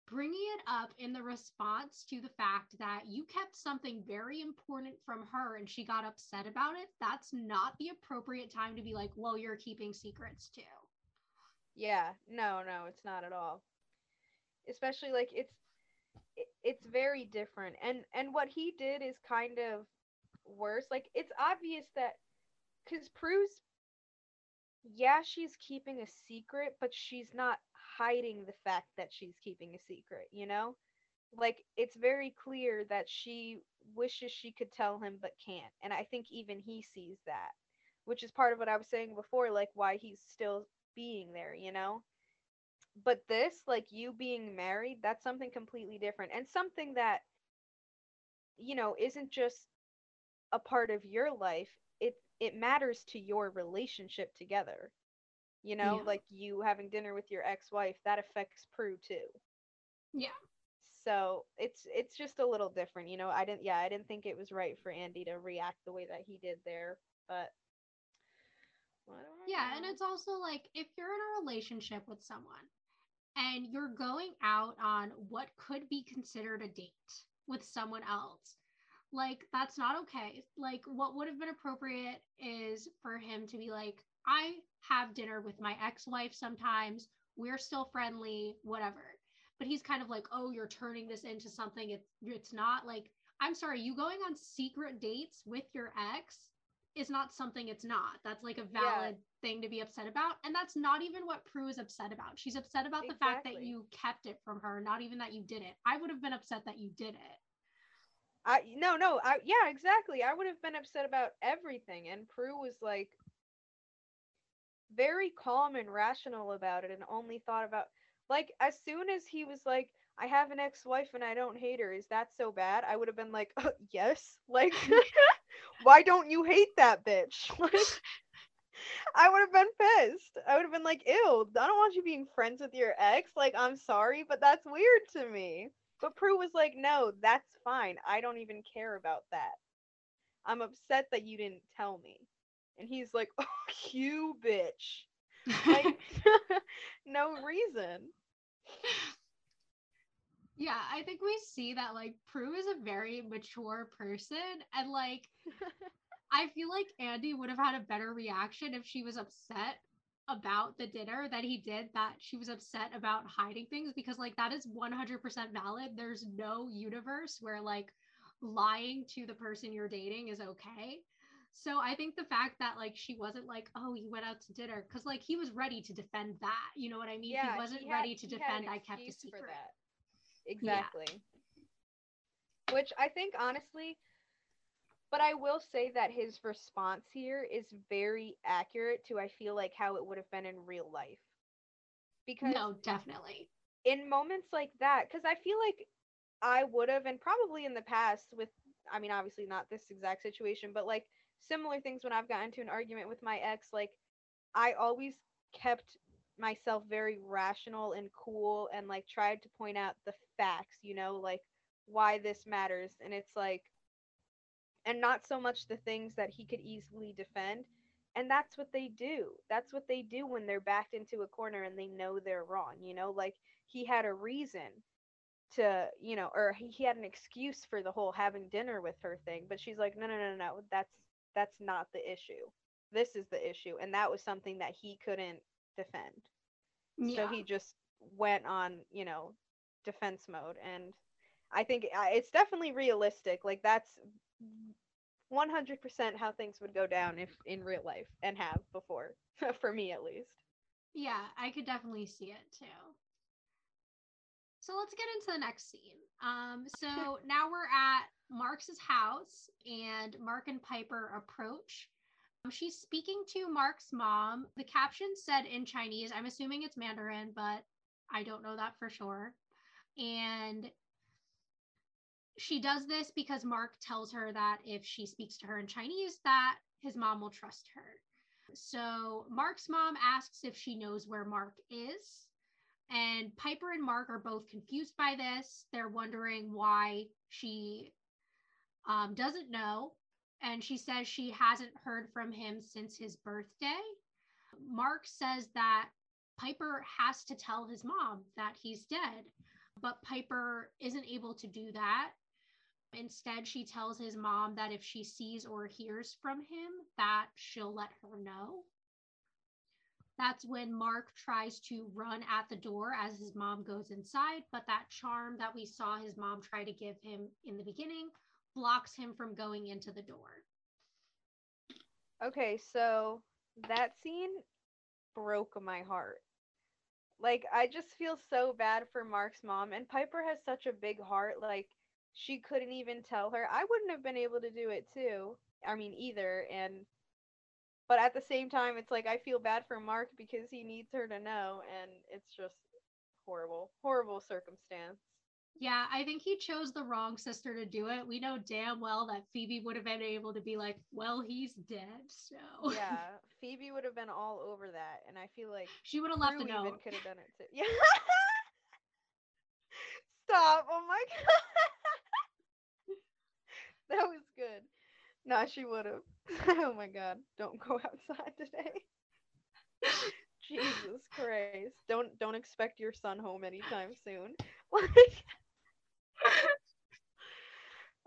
bringing it up in the response to the fact that you kept something very important from her and she got upset about it, that's not the appropriate time to be like, well, you're keeping secrets too. Yeah, no, no, it's not at all. Especially like it's it's very different. And and what he did is kind of worse. Like it's obvious that cuz Prue's yeah, she's keeping a secret, but she's not hiding the fact that she's keeping a secret, you know? Like it's very clear that she wishes she could tell him but can't. And I think even he sees that, which is part of what I was saying before like why he's still being there, you know? But this, like you being married, that's something completely different and something that you know, isn't just a part of your life. It it matters to your relationship together. You know, Yeah. like you having dinner with your ex-wife, that affects Prue too. Yeah. So it's it's just a little different, you know. I didn't yeah, I didn't think it was right for Andy to react the way that he did there, but what do I Yeah, and it's also like if you're in a relationship with someone and you're going out on what could be considered a date with someone else, like that's not okay. Like what would have been appropriate is for him to be like, I have dinner with my ex-wife sometimes. We're still friendly, whatever. But he's kind of like, "Oh, you're turning this into something it's it's not like I'm sorry, you going on secret dates with your ex is not something it's not. That's like a Yeah. valid thing to be upset about. And that's not even what Prue is upset about. She's upset about the fact that you kept it from her, not even that you did it. I would have been upset that you did it. I no no I yeah exactly I would have been upset about everything and Prue was like very calm and rational about it and only thought about like as soon as he was like I have an ex-wife and I don't hate her is that so bad I would have been like uh, [laughs] yes like [laughs] why don't you hate that bitch [laughs] [laughs] I would have been pissed I would have been like ew I don't want you being friends with your ex like I'm sorry but that's weird to me but Prue was like, no, that's fine. I don't even care about that. I'm upset that you didn't tell me. And he's like, [laughs] oh, you bitch. Like, no reason. Yeah, I think we see that like Prue is a very mature person and like [laughs] I feel like Andy would have had a better reaction if she was upset about the dinner that he did that she was upset about hiding things because like that is 100% valid. There's no universe where like lying to the person you're dating is okay. So i think the fact that like she wasn't like oh you went out to dinner because like he was ready to defend that you know what i mean? Yeah, he wasn't he had- ready to he defend i kept a secret for that. Exactly. Which I think honestly, but I will say that his response here is very accurate to I feel like how it would have been in real life. Because no definitely in moments like that because i feel like i would have and probably in the past with i mean obviously not this exact situation but like similar things when i've gotten into an argument with my ex like i always kept myself very rational and cool and like tried to point out the facts you know like why this matters. And it's like and not so much the things that he could easily defend. And that's what they do. That's what they do when they're backed into a corner and they know they're wrong you know? Like he had a reason to you know or he, he had an excuse for the whole having dinner with her thing but she's like no no no no that's that's not the issue. This is the issue. And that was something that he couldn't defend yeah so he just went on you know defense mode and i think uh, it's definitely realistic like that's 100% how things would go down if in real life and have before [laughs] for me at least Yeah, I could definitely see it too. So let's get into the next scene. Um, so [laughs] now we're at Mark's house, and Mark and Piper approach. She's speaking to Mark's mom. The caption said in Chinese. I'm assuming it's Mandarin, but I don't know that for sure. And she does this because Mark tells her that if she speaks to her in Chinese, that his mom will trust her. So Mark's mom asks if she knows where Mark is. And Piper and Mark are both confused by this. They're wondering why she um, doesn't know. And she says she hasn't heard from him since his birthday. Mark says that Piper has to tell his mom that he's dead, but Piper isn't able to do that. Instead, she tells his mom that if she sees or hears from him, that she'll let her know. That's when Mark tries to run at the door as his mom goes inside, but that charm that we saw his mom try to give him in the beginning blocks him from going into the door. Okay, so that scene broke my heart. Like I just feel so bad for Mark's mom and Piper has such a big heart like she couldn't even tell her. I wouldn't have been able to do it too. I mean either and but at the same time it's like I feel bad for Mark because he needs her to know and it's just horrible. Horrible circumstance. Yeah, I think he chose the wrong sister to do it. We know damn well that Phoebe would have been able to be like, well, he's dead, so. [laughs] Yeah, Phoebe would have been all over that, and I feel like she would have left a note. could have done it too. [laughs] Yeah. Stop! Oh my [laughs] god, that was good. Nah, she would have. oh my god, don't go outside today. Jesus Christ! Don't don't expect your son home anytime soon. Like.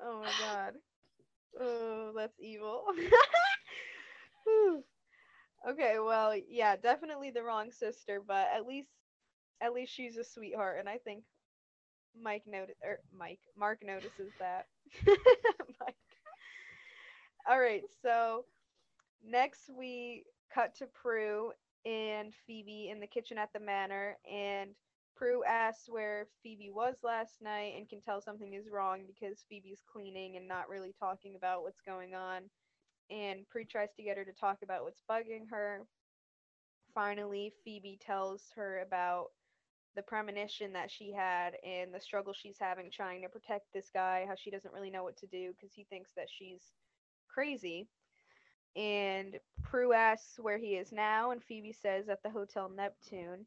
Oh my [laughs] god. Oh, that's evil. [laughs] Okay, well, yeah, definitely the wrong sister, but at least at least she's a sweetheart and I think Mike notice or Mike Mark notices that. [laughs] Mike. All right, so next we cut to Prue and Phoebe in the kitchen at the manor and Prue asks where Phoebe was last night and can tell something is wrong because Phoebe's cleaning and not really talking about what's going on. And Prue tries to get her to talk about what's bugging her. Finally, Phoebe tells her about the premonition that she had and the struggle she's having trying to protect this guy, how she doesn't really know what to do because he thinks that she's crazy. And Prue asks where he is now, and Phoebe says at the Hotel Neptune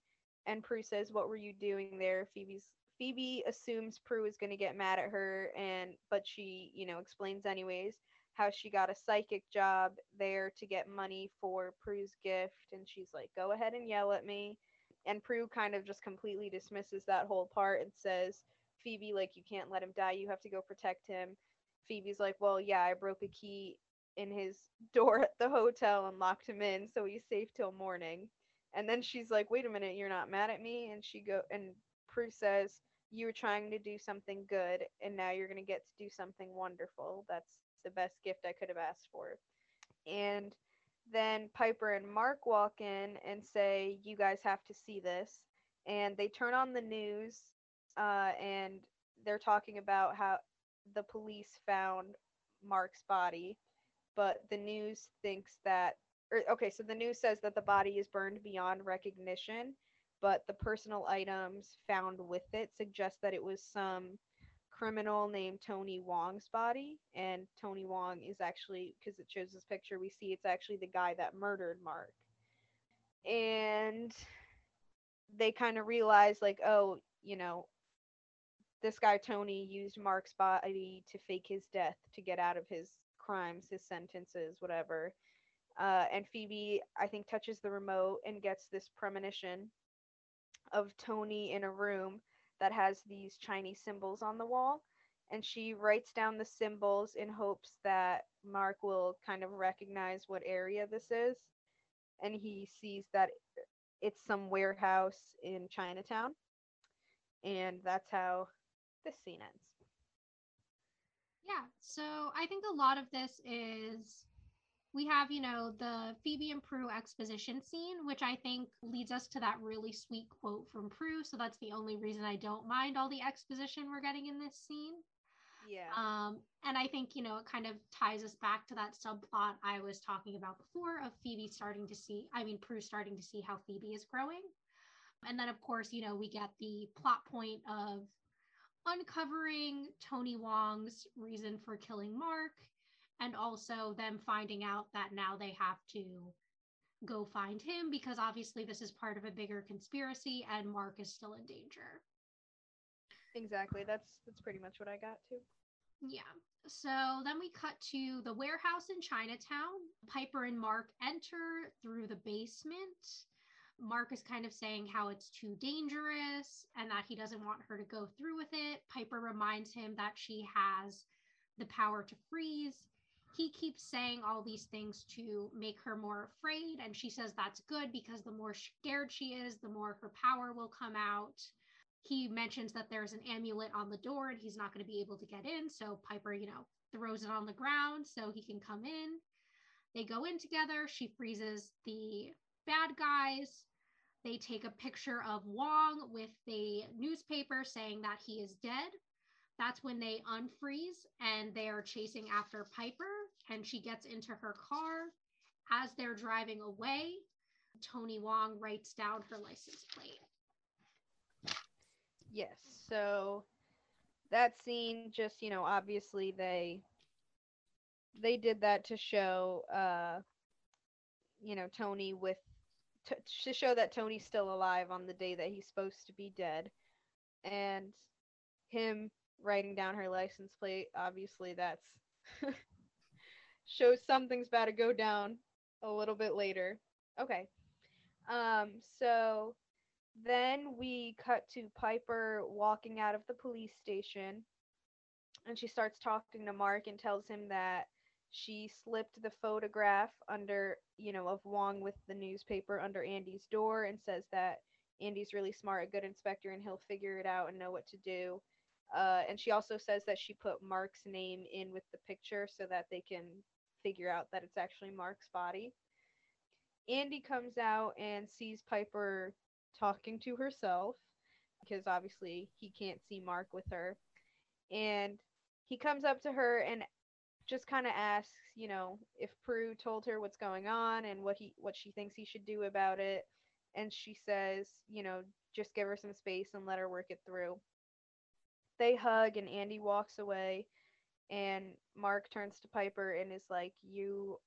and Prue says, "What were you doing there?" Phoebe's Phoebe assumes Prue is going to get mad at her and but she, you know, explains anyways how she got a psychic job there to get money for Prue's gift and she's like, "Go ahead and yell at me." And Prue kind of just completely dismisses that whole part and says, "Phoebe, like you can't let him die. You have to go protect him." Phoebe's like, "Well, yeah, I broke a key in his [laughs] door at the hotel and locked him in, so he's safe till morning." And then she's like, "Wait a minute, you're not mad at me?" And she go and Prue says, "You were trying to do something good, and now you're gonna get to do something wonderful. That's the best gift I could have asked for." And then Piper and Mark walk in and say, "You guys have to see this." And they turn on the news, uh, and they're talking about how the police found Mark's body, but the news thinks that or okay, so the news says that the body is burned beyond recognition, but the personal items found with it suggest that it was some criminal named Tony Wong's body, and Tony Wong is actually because it shows this picture, we see it's actually the guy that murdered Mark. And they kind of realize like, oh, you know, this guy Tony used Mark's body to fake his death to get out of his crimes, his sentences, whatever. Uh, and Phoebe, I think, touches the remote and gets this premonition of Tony in a room that has these Chinese symbols on the wall. And she writes down the symbols in hopes that Mark will kind of recognize what area this is. And he sees that it's some warehouse in Chinatown. And that's how this scene ends. Yeah, so I think a lot of this is we have, you know, the Phoebe and Prue exposition scene, which I think leads us to that really sweet quote from Prue. So that's the only reason I don't mind all the exposition we're getting in this scene. Yeah. Um, and I think, you know, it kind of ties us back to that subplot I was talking about before of Phoebe starting to see, I mean, Prue starting to see how Phoebe is growing. And then, of course, you know, we get the plot point of uncovering Tony Wong's reason for killing Mark and also them finding out that now they have to go find him because obviously this is part of a bigger conspiracy and Mark is still in danger. Exactly. That's that's pretty much what I got too. Yeah. So then we cut to the warehouse in Chinatown. Piper and Mark enter through the basement. Mark is kind of saying how it's too dangerous and that he doesn't want her to go through with it. Piper reminds him that she has the power to freeze he keeps saying all these things to make her more afraid. And she says that's good because the more scared she is, the more her power will come out. He mentions that there's an amulet on the door and he's not going to be able to get in. So Piper, you know, throws it on the ground so he can come in. They go in together. She freezes the bad guys. they take a picture of Wong with the newspaper saying that he is dead. That's when they unfreeze and they are chasing after Piper, and she gets into her car. As they're driving away, Tony Wong writes down her license plate. Yes. So that scene just, you know, obviously they they did that to show uh you know, Tony with to, to show that Tony's still alive on the day that he's supposed to be dead. And him writing down her license plate, obviously that's [laughs] shows something's about to go down a little bit later. Okay. Um so then we cut to Piper walking out of the police station and she starts talking to Mark and tells him that she slipped the photograph under, you know, of Wong with the newspaper under Andy's door and says that Andy's really smart, a good inspector, and he'll figure it out and know what to do. Uh, and she also says that she put Mark's name in with the picture so that they can figure out that it's actually Mark's body. Andy comes out and sees Piper talking to herself because obviously he can't see Mark with her. And he comes up to her and just kind of asks, you know, if Prue told her what's going on and what he what she thinks he should do about it. And she says, you know, just give her some space and let her work it through. They hug and Andy walks away and Mark turns to Piper and is like, "You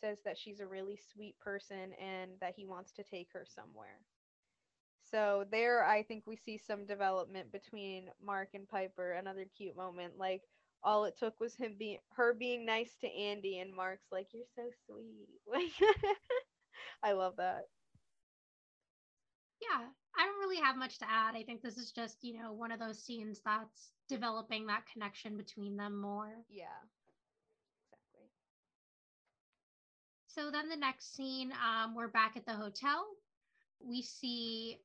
says that she's a really sweet person and that he wants to take her somewhere." So there I think we see some development between Mark and Piper, another cute moment. Like all it took was him being her being nice to Andy and Mark's like, You're so sweet. [laughs] I love that. Yeah, I don't really have much to add. I think this is just, you know, one of those scenes that's developing that connection between them more. Yeah. Exactly. So then the next scene, um, we're back at the hotel. We see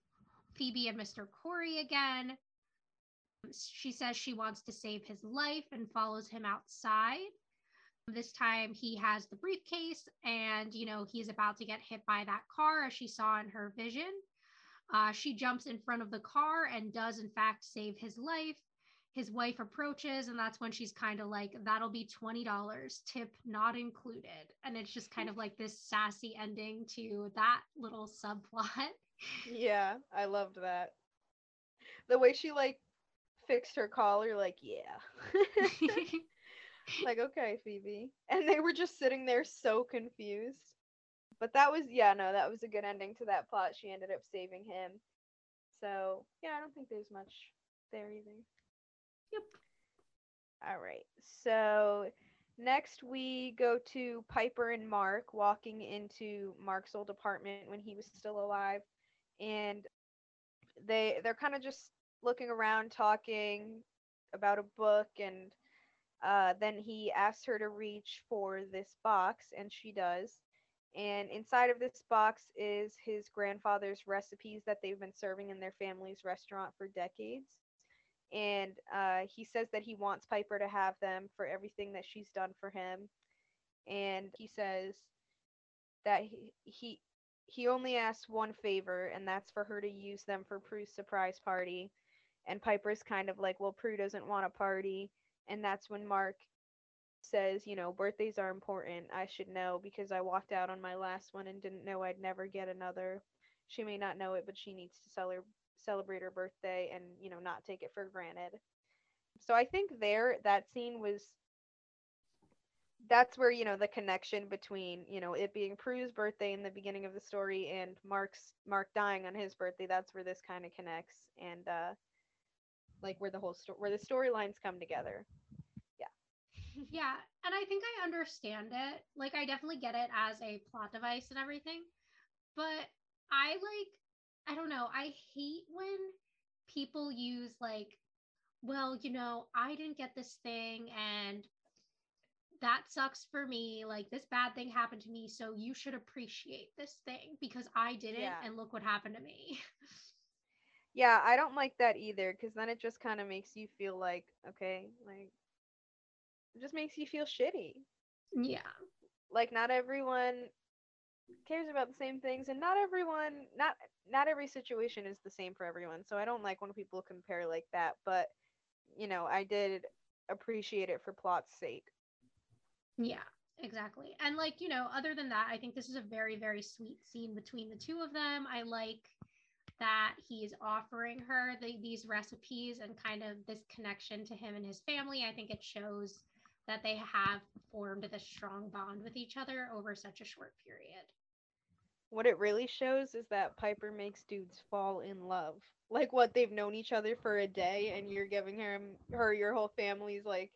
Phoebe and Mr. Corey again. She says she wants to save his life and follows him outside. This time he has the briefcase and, you know, he's about to get hit by that car as she saw in her vision. Uh, she jumps in front of the car and does, in fact, save his life. His wife approaches, and that's when she's kind of like, That'll be $20, tip not included. And it's just kind of like this sassy ending to that little subplot. [laughs] Yeah, I loved that. The way she like fixed her collar, like, yeah. [laughs] [laughs] like, okay, Phoebe. And they were just sitting there so confused. But that was, yeah, no, that was a good ending to that plot. She ended up saving him. So, yeah, I don't think there's much there either. Yep. All right. So, next we go to Piper and Mark walking into Mark's old apartment when he was still alive. And they they're kind of just looking around talking about a book and uh, then he asks her to reach for this box and she does and inside of this box is his grandfather's recipes that they've been serving in their family's restaurant for decades. And uh, he says that he wants piper to have them for everything that she's done for him. And he says that he, he he only asks one favor and that's for her to use them for prue's surprise party. And Piper's kind of like, well, Prue doesn't want a party. And that's when Mark says, you know, birthdays are important. I should know because I walked out on my last one and didn't know I'd never get another. She may not know it, but she needs to cel- celebrate her birthday and, you know, not take it for granted. So I think there, that scene was. That's where, you know, the connection between, you know, it being Prue's birthday in the beginning of the story and Mark's Mark dying on his birthday, that's where this kind of connects. And uh like where the whole story where the storylines come together [laughs] yeah and i think i understand it like i definitely get it as a plot device and everything but i like i don't know i hate when people use like well you know i didn't get this thing and that sucks for me like this bad thing happened to me so you should appreciate this thing because i didn't yeah. and look what happened to me Yeah, I don't like that either because then it just kind of makes you feel like, okay, like, just makes you feel shitty. Yeah. Like, not everyone cares about the same things and not everyone not not every situation is the same for everyone. So I don't like when people compare like that, but you know, I did appreciate it for plot's sake. Yeah, exactly. And like, you know, other than that, I think this is a very, very sweet scene between the two of them. I like that he's offering her the, these recipes and kind of this connection to him and his family. I think it shows that they have formed this strong bond with each other over such a short period. What it really shows is that Piper makes dudes fall in love. Like what they've known each other for a day and you're giving her her your whole family's like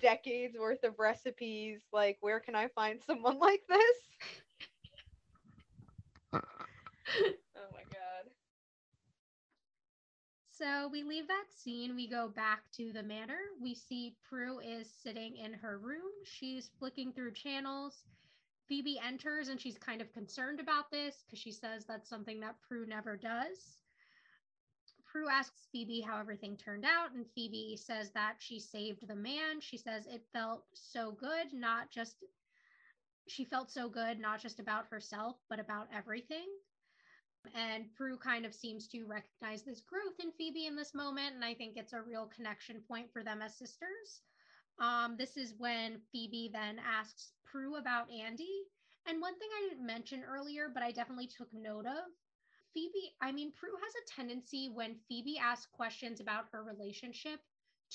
decades worth of recipes. Like where can I find [laughs] someone like this? oh my god. So we leave that scene. We go back to the manor. We see Prue is sitting in her room. She's flicking through channels. Phoebe enters and she's kind of concerned about this because she says that's something that Prue never does. Prue asks Phoebe how everything turned out, and Phoebe says that she saved the man. She says it felt so good, not just she felt so good, not just about herself, but about everything. And Prue kind of seems to recognize this growth in Phoebe in this moment. And I think it's a real connection point for them as sisters. Um, this is when Phoebe then asks Prue about Andy. And one thing I didn't mention earlier, but I definitely took note of Phoebe, I mean, Prue has a tendency when Phoebe asks questions about her relationship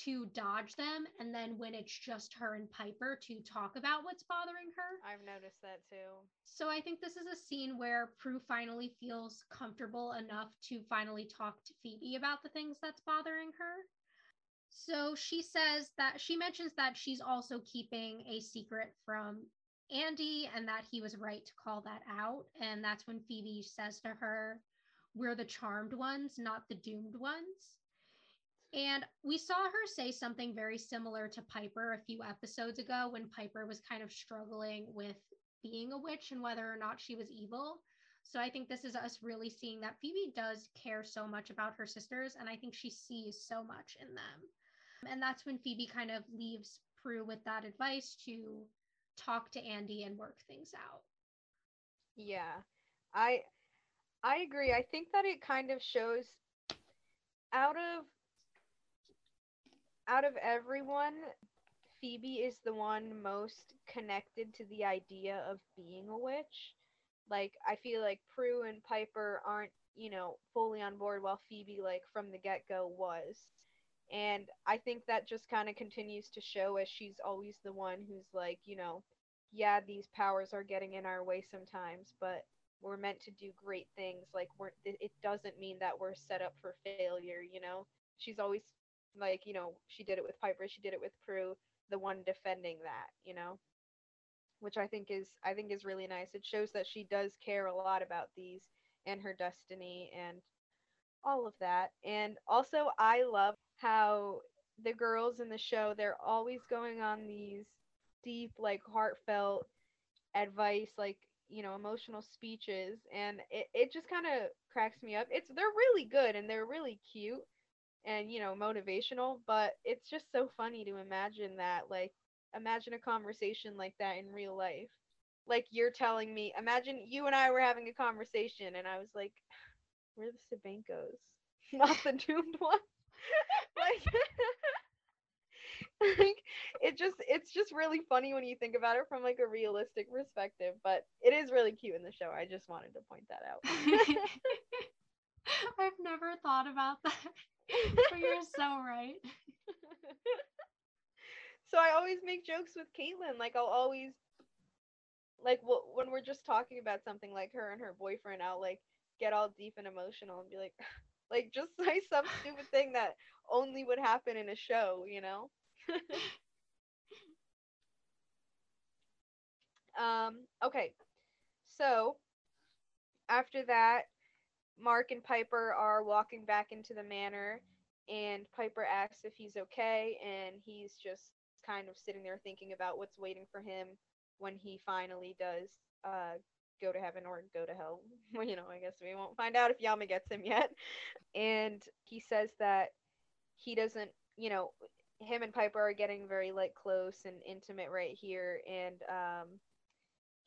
to dodge them. And then when it's just her and Piper to talk about what's bothering her. I've noticed that too. So I think this is a scene where Prue finally feels comfortable enough to finally talk to Phoebe about the things that's bothering her. So she says that she mentions that she's also keeping a secret from Andy and that he was right to call that out. And that's when Phoebe says to her, We're the charmed ones, not the doomed ones. And we saw her say something very similar to Piper a few episodes ago when Piper was kind of struggling with being a witch and whether or not she was evil. So I think this is us really seeing that Phoebe does care so much about her sisters, and I think she sees so much in them. And that's when Phoebe kind of leaves Prue with that advice to talk to Andy and work things out. Yeah. I I agree. I think that it kind of shows out of out of everyone, Phoebe is the one most connected to the idea of being a witch. Like I feel like Prue and Piper aren't, you know, fully on board while Phoebe like from the get-go was. And I think that just kind of continues to show as she's always the one who's like, you know, yeah, these powers are getting in our way sometimes, but we're meant to do great things. Like we're it doesn't mean that we're set up for failure, you know. She's always like, you know, she did it with Piper, she did it with Prue, the one defending that, you know. Which I think is I think is really nice. It shows that she does care a lot about these and her destiny and all of that. And also I love how the girls in the show they're always going on these deep like heartfelt advice like you know emotional speeches and it, it just kind of cracks me up it's they're really good and they're really cute and you know motivational but it's just so funny to imagine that like imagine a conversation like that in real life. Like you're telling me imagine you and i were having a conversation and i was like [sighs] we're the sabankos [laughs] not the doomed [laughs] one. Like [laughs] like it just it's just really funny when you think about it from like a realistic perspective but it is really cute in the show. I just wanted to point that out. I've never thought about that [laughs] you're so right [laughs] so i always make jokes with caitlin like i'll always like when we're just talking about something like her and her boyfriend i'll like get all deep and emotional and be like [laughs] like just say some stupid thing that only would happen in a show you know um, okay. So after that, Mark and Piper are walking back into the manor, and Piper asks if he's okay, and he's just kind of sitting there thinking about what's waiting for him when he finally does uh, go to heaven or go to hell. [laughs] Well, you know, I guess we won't find out if Yama gets him yet. [laughs] And he says that he doesn't, you know, him and Piper are getting very like close and intimate right here, and um,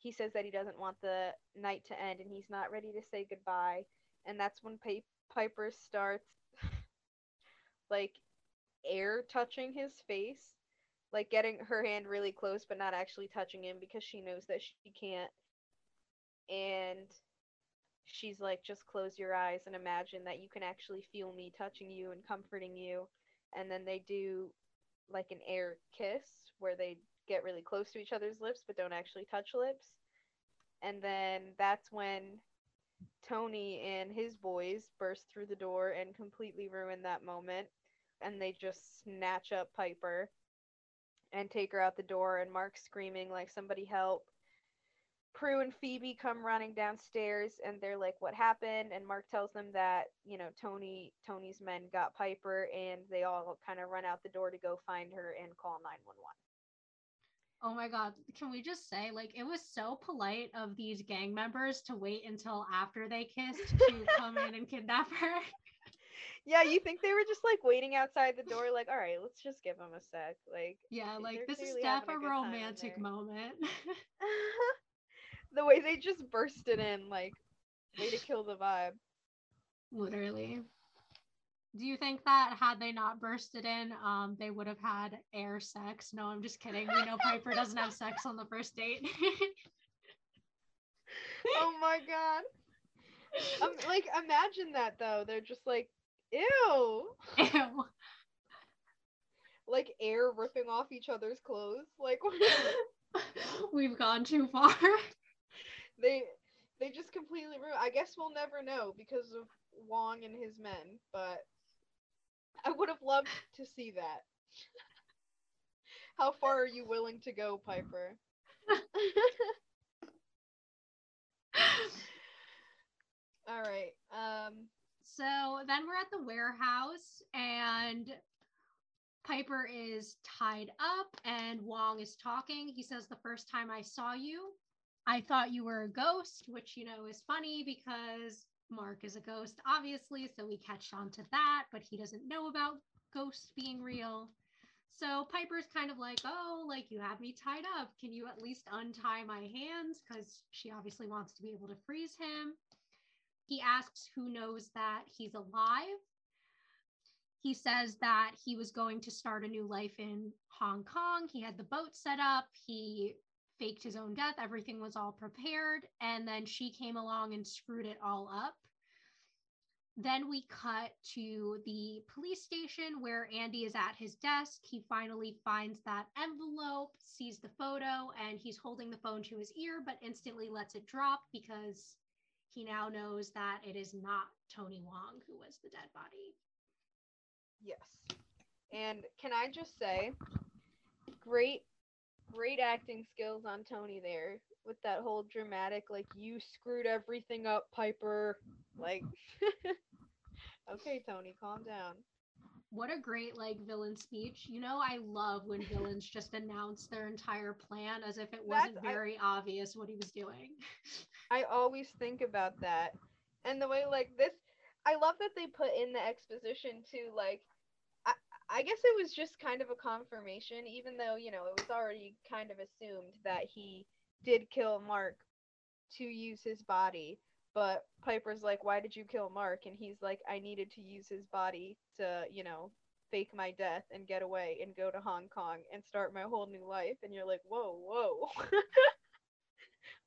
he says that he doesn't want the night to end and he's not ready to say goodbye. And that's when Pi- Piper starts [laughs] like air touching his face, like getting her hand really close but not actually touching him because she knows that she can't. And she's like, just close your eyes and imagine that you can actually feel me touching you and comforting you. And then they do like an air kiss where they get really close to each other's lips but don't actually touch lips. And then that's when Tony and his boys burst through the door and completely ruin that moment. And they just snatch up Piper and take her out the door, and Mark's screaming, like, somebody help. Prue and Phoebe come running downstairs and they're like, "What happened?" And Mark tells them that you know Tony Tony's men got Piper, and they all kind of run out the door to go find her and call nine one one. Oh my god, can we just say like it was so polite of these gang members to wait until after they kissed to [laughs] come in and kidnap her. Yeah, you think they were just like waiting outside the door, like, all right, let's just give them a sec. Like, Yeah, like this is clearly def having a a good time in romantic moment. [laughs] [laughs] the way they just bursted in, like, way to kill the vibe. Literally. Do you think that had they not bursted in, um, they would have had air sex? No, I'm just kidding. We know Piper doesn't have sex on the first date. [laughs] oh my god. Um, like, imagine that though. They're just like, ew. Ew. Like air ripping off each other's clothes. Like, [laughs] We've gone too far. they they just completely ruin. I guess we'll never know because of Wong and his men, but [laughs] I would have loved to see that. How far are you willing to go, Piper? [laughs] All right. Um. So then we're at the warehouse and Piper is tied up and Wong is talking. He says, The first time I saw you, I thought you were a ghost, which, you know, is funny because Mark is a ghost, obviously. So we catch on to that, but he doesn't know about ghosts being real. So Piper's kind of like, Oh, like you have me tied up. Can you at least untie my hands? Because she obviously wants to be able to freeze him. He asks who knows that he's alive. He says that he was going to start a new life in Hong Kong. He had the boat set up. He faked his own death. Everything was all prepared. And then she came along and screwed it all up. Then we cut to the police station where Andy is at his desk. He finally finds that envelope, sees the photo, and he's holding the phone to his ear, but instantly lets it drop because he now knows that it is not Tony Wong who was the dead body. Yes. And can I just say, great, great acting skills on Tony there with that whole dramatic, like, you screwed everything up, Piper. Like, [laughs] okay, Tony, calm down. What a great like villain speech. You know, I love when villains just announce their entire plan as if it wasn't That's- I- very obvious what he was doing. [laughs] I always think about that. And the way, like, this, I love that they put in the exposition too, like, I, I guess it was just kind of a confirmation, even though, you know, it was already kind of assumed that he did kill Mark to use his body. But Piper's like, why did you kill Mark? And he's like, I needed to use his body to, you know, fake my death and get away and go to Hong Kong and start my whole new life. And you're like, whoa, whoa.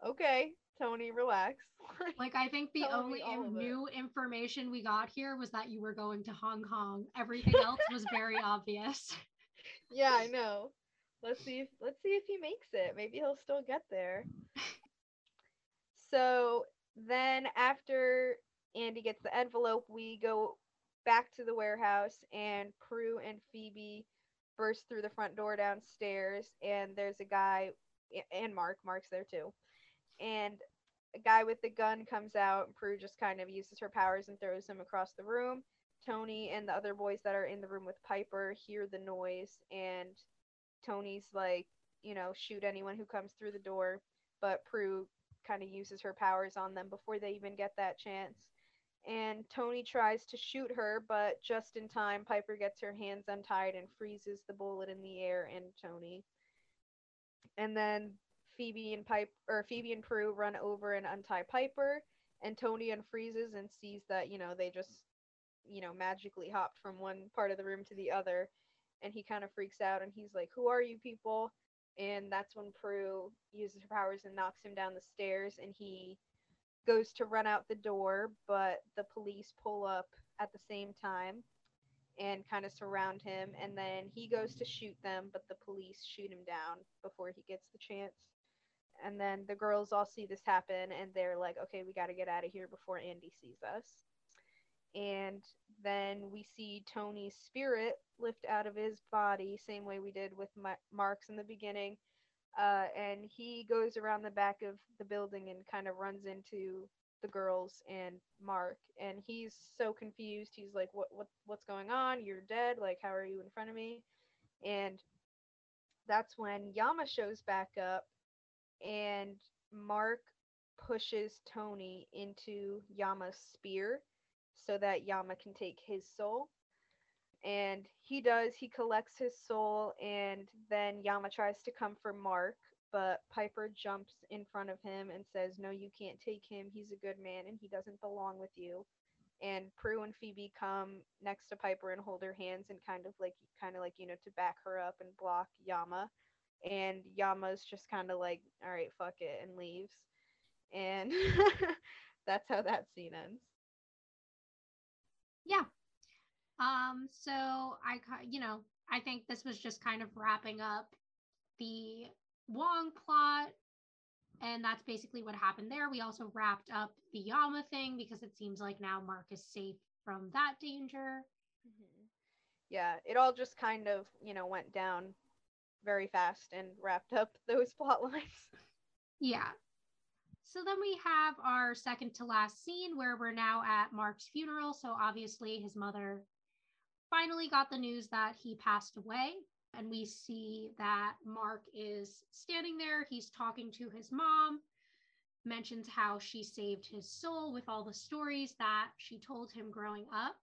[laughs] okay, Tony, relax. [laughs] Like I think the only new information we got here was that you were going to Hong Kong. Everything else was very [laughs] obvious. yeah, I know. Let's see if let's see if he makes it. Maybe he'll still get there. So then after Andy gets the envelope, we go back to the warehouse and Prue and Phoebe burst through the front door downstairs and there's a guy and Mark, Mark's there too. And a guy with the gun comes out and Prue just kind of uses her powers and throws him across the room. Tony and the other boys that are in the room with Piper hear the noise and Tony's like, you know, shoot anyone who comes through the door, but Prue kind of uses her powers on them before they even get that chance. And Tony tries to shoot her, but just in time, Piper gets her hands untied and freezes the bullet in the air and Tony. And then Phoebe and Pipe or Phoebe and Prue run over and untie Piper, and Tony unfreezes and sees that you know they just you know magically hopped from one part of the room to the other, and he kind of freaks out and he's like, "Who are you people?" And that's when Prue uses her powers and knocks him down the stairs, and he goes to run out the door, but the police pull up at the same time and kind of surround him and then he goes to shoot them but the police shoot him down before he gets the chance. And then the girls all see this happen and they're like okay we got to get out of here before andy sees us. And then we see tony's spirit lift out of his body same way we did with Ma- mark's in the beginning uh, and he goes around the back of the building and kind of runs into the girls and Mark and he's so confused. He's like what what what's going on? You're dead. Like how are you in front of me? And that's when Yama shows back up and Mark pushes Tony into Yama's spear so that Yama can take his soul. And he does, he collects his soul and then Yama tries to come for Mark but Piper jumps in front of him and says, "No, you can't take him. He's a good man and he doesn't belong with you." And Prue and Phoebe come next to Piper and hold her hands and kind of like kind of like, you know, to back her up and block Yama. And Yama's just kind of like, "All right, fuck it," and leaves. And [laughs] that's how that scene ends. Yeah. Um so I you know, I think this was just kind of wrapping up the Wong plot. And that's basically what happened there. We also wrapped up the Yama thing because it seems like now Mark is safe from that danger. Mm-hmm. Yeah, it all just kind of, you know, went down very fast and wrapped up those [laughs] plot lines. Yeah. So then we have our second to last scene where we're now at Mark's funeral. So obviously his mother finally got the news that he passed away and we see that Mark is standing there. He's talking to his mom, mentions how she saved his soul with all the stories that she told him growing up.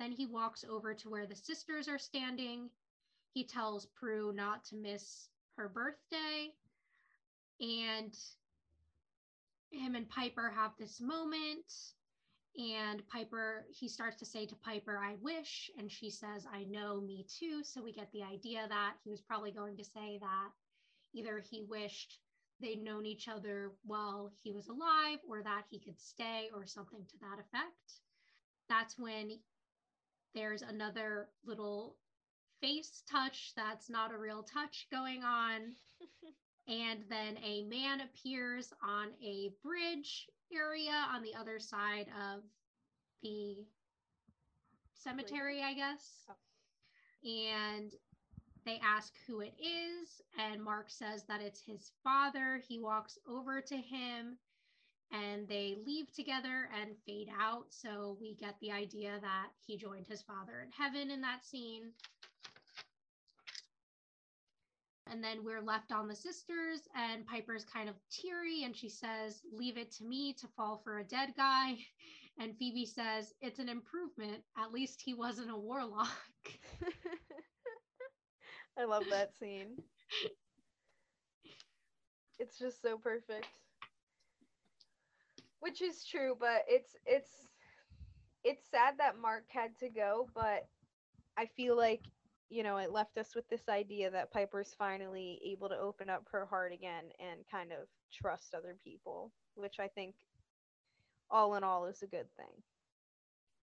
Then he walks over to where the sisters are standing. He tells Prue not to miss her birthday. And him and Piper have this moment and Piper, he starts to say to Piper, I wish. And she says, I know, me too. So we get the idea that he was probably going to say that either he wished they'd known each other while he was alive or that he could stay or something to that effect. That's when there's another little face touch that's not a real touch going on. And then a man appears on a bridge area on the other side of the cemetery, I guess. Oh. And they ask who it is, and Mark says that it's his father. He walks over to him and they leave together and fade out. So we get the idea that he joined his father in heaven in that scene. And then we're left on the sisters, and Piper's kind of teary and she says, Leave it to me to fall for a dead guy. [laughs] And Phoebe says, It's an improvement. At least he wasn't a warlock. [laughs] I love that scene. [laughs] It's just so perfect. Which is true, but it's it's it's sad that Mark had to go, but I feel like you know, it left us with this idea that Piper's finally able to open up her heart again and kind of trust other people, which I think all in all is a good thing.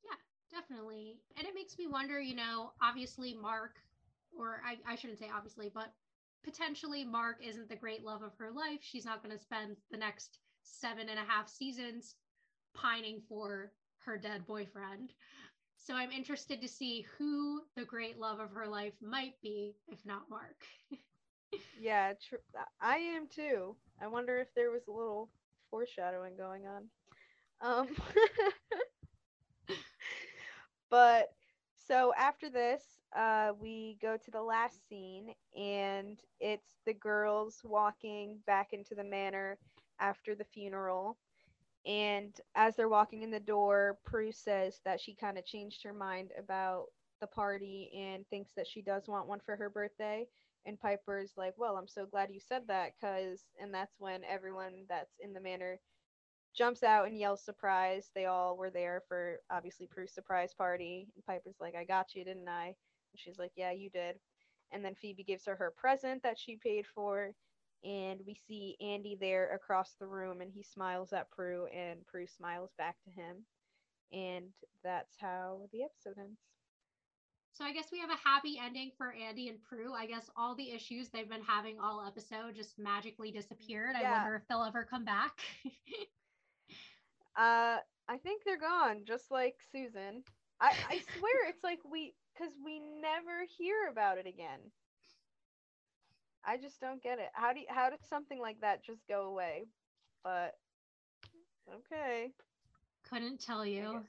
Yeah, definitely. And it makes me wonder, you know, obviously Mark, or I, I shouldn't say obviously, but potentially Mark isn't the great love of her life. She's not going to spend the next seven and a half seasons pining for her dead boyfriend. So I'm interested to see who the great love of her life might be, if not Mark. [laughs] yeah, tr- I am too. I wonder if there was a little foreshadowing going on. Um, [laughs] but so after this, uh, we go to the last scene, and it's the girls walking back into the manor after the funeral and as they're walking in the door, Prue says that she kind of changed her mind about the party and thinks that she does want one for her birthday. And Piper's like, Well, I'm so glad you said that, because, and that's when everyone that's in the manor jumps out and yells surprise. They all were there for obviously Prue's surprise party. And Piper's like, I got you, didn't I? And she's like, Yeah, you did. And then Phoebe gives her her present that she paid for. And we see Andy there across the room, and he smiles at Prue, and Prue smiles back to him. And that's how the episode ends. So I guess we have a happy ending for Andy and Prue. I guess all the issues they've been having all episode just magically disappeared. Yeah. I wonder if they'll ever come back. [laughs] uh, I think they're gone, just like Susan. I, I [laughs] swear it's like we, because we never hear about it again. I just don't get it. How do you, how does something like that just go away? But okay. Couldn't tell you.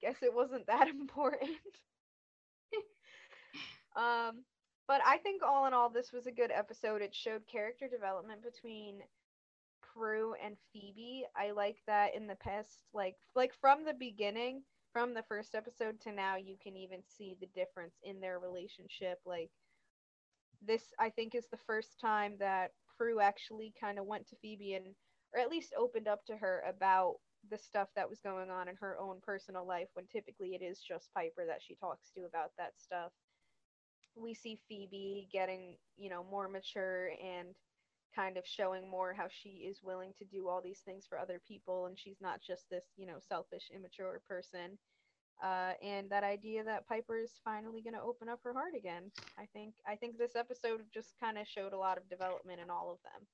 Guess, guess it wasn't [laughs] that important. [laughs] um, but I think all in all, this was a good episode. It showed character development between Prue and Phoebe. I like that in the past, like like from the beginning, from the first episode to now, you can even see the difference in their relationship. Like this, I think, is the first time that Prue actually kind of went to Phoebe and, or at least opened up to her about the stuff that was going on in her own personal life. When typically it is just Piper that she talks to about that stuff. We see Phoebe getting, you know, more mature and kind of showing more how she is willing to do all these things for other people and she's not just this you know selfish immature person uh, and that idea that piper is finally going to open up her heart again. I think i think this episode just kind of showed a lot of development in all of them.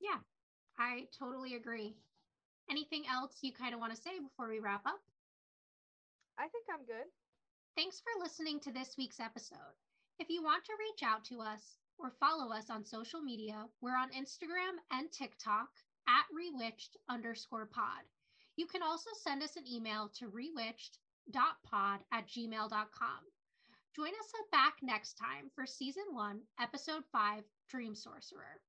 Yeah i totally agree. Anything else you kind of want to say before we wrap up? I think i'm good. Thanks for listening to this week's episode. If you want to reach out to us or follow us on social media. We're on Instagram and TikTok at rewitched underscore pod. You can also send us an email to rewitched.pod at gmail.com. Join us back next time for season one, episode five Dream Sorcerer.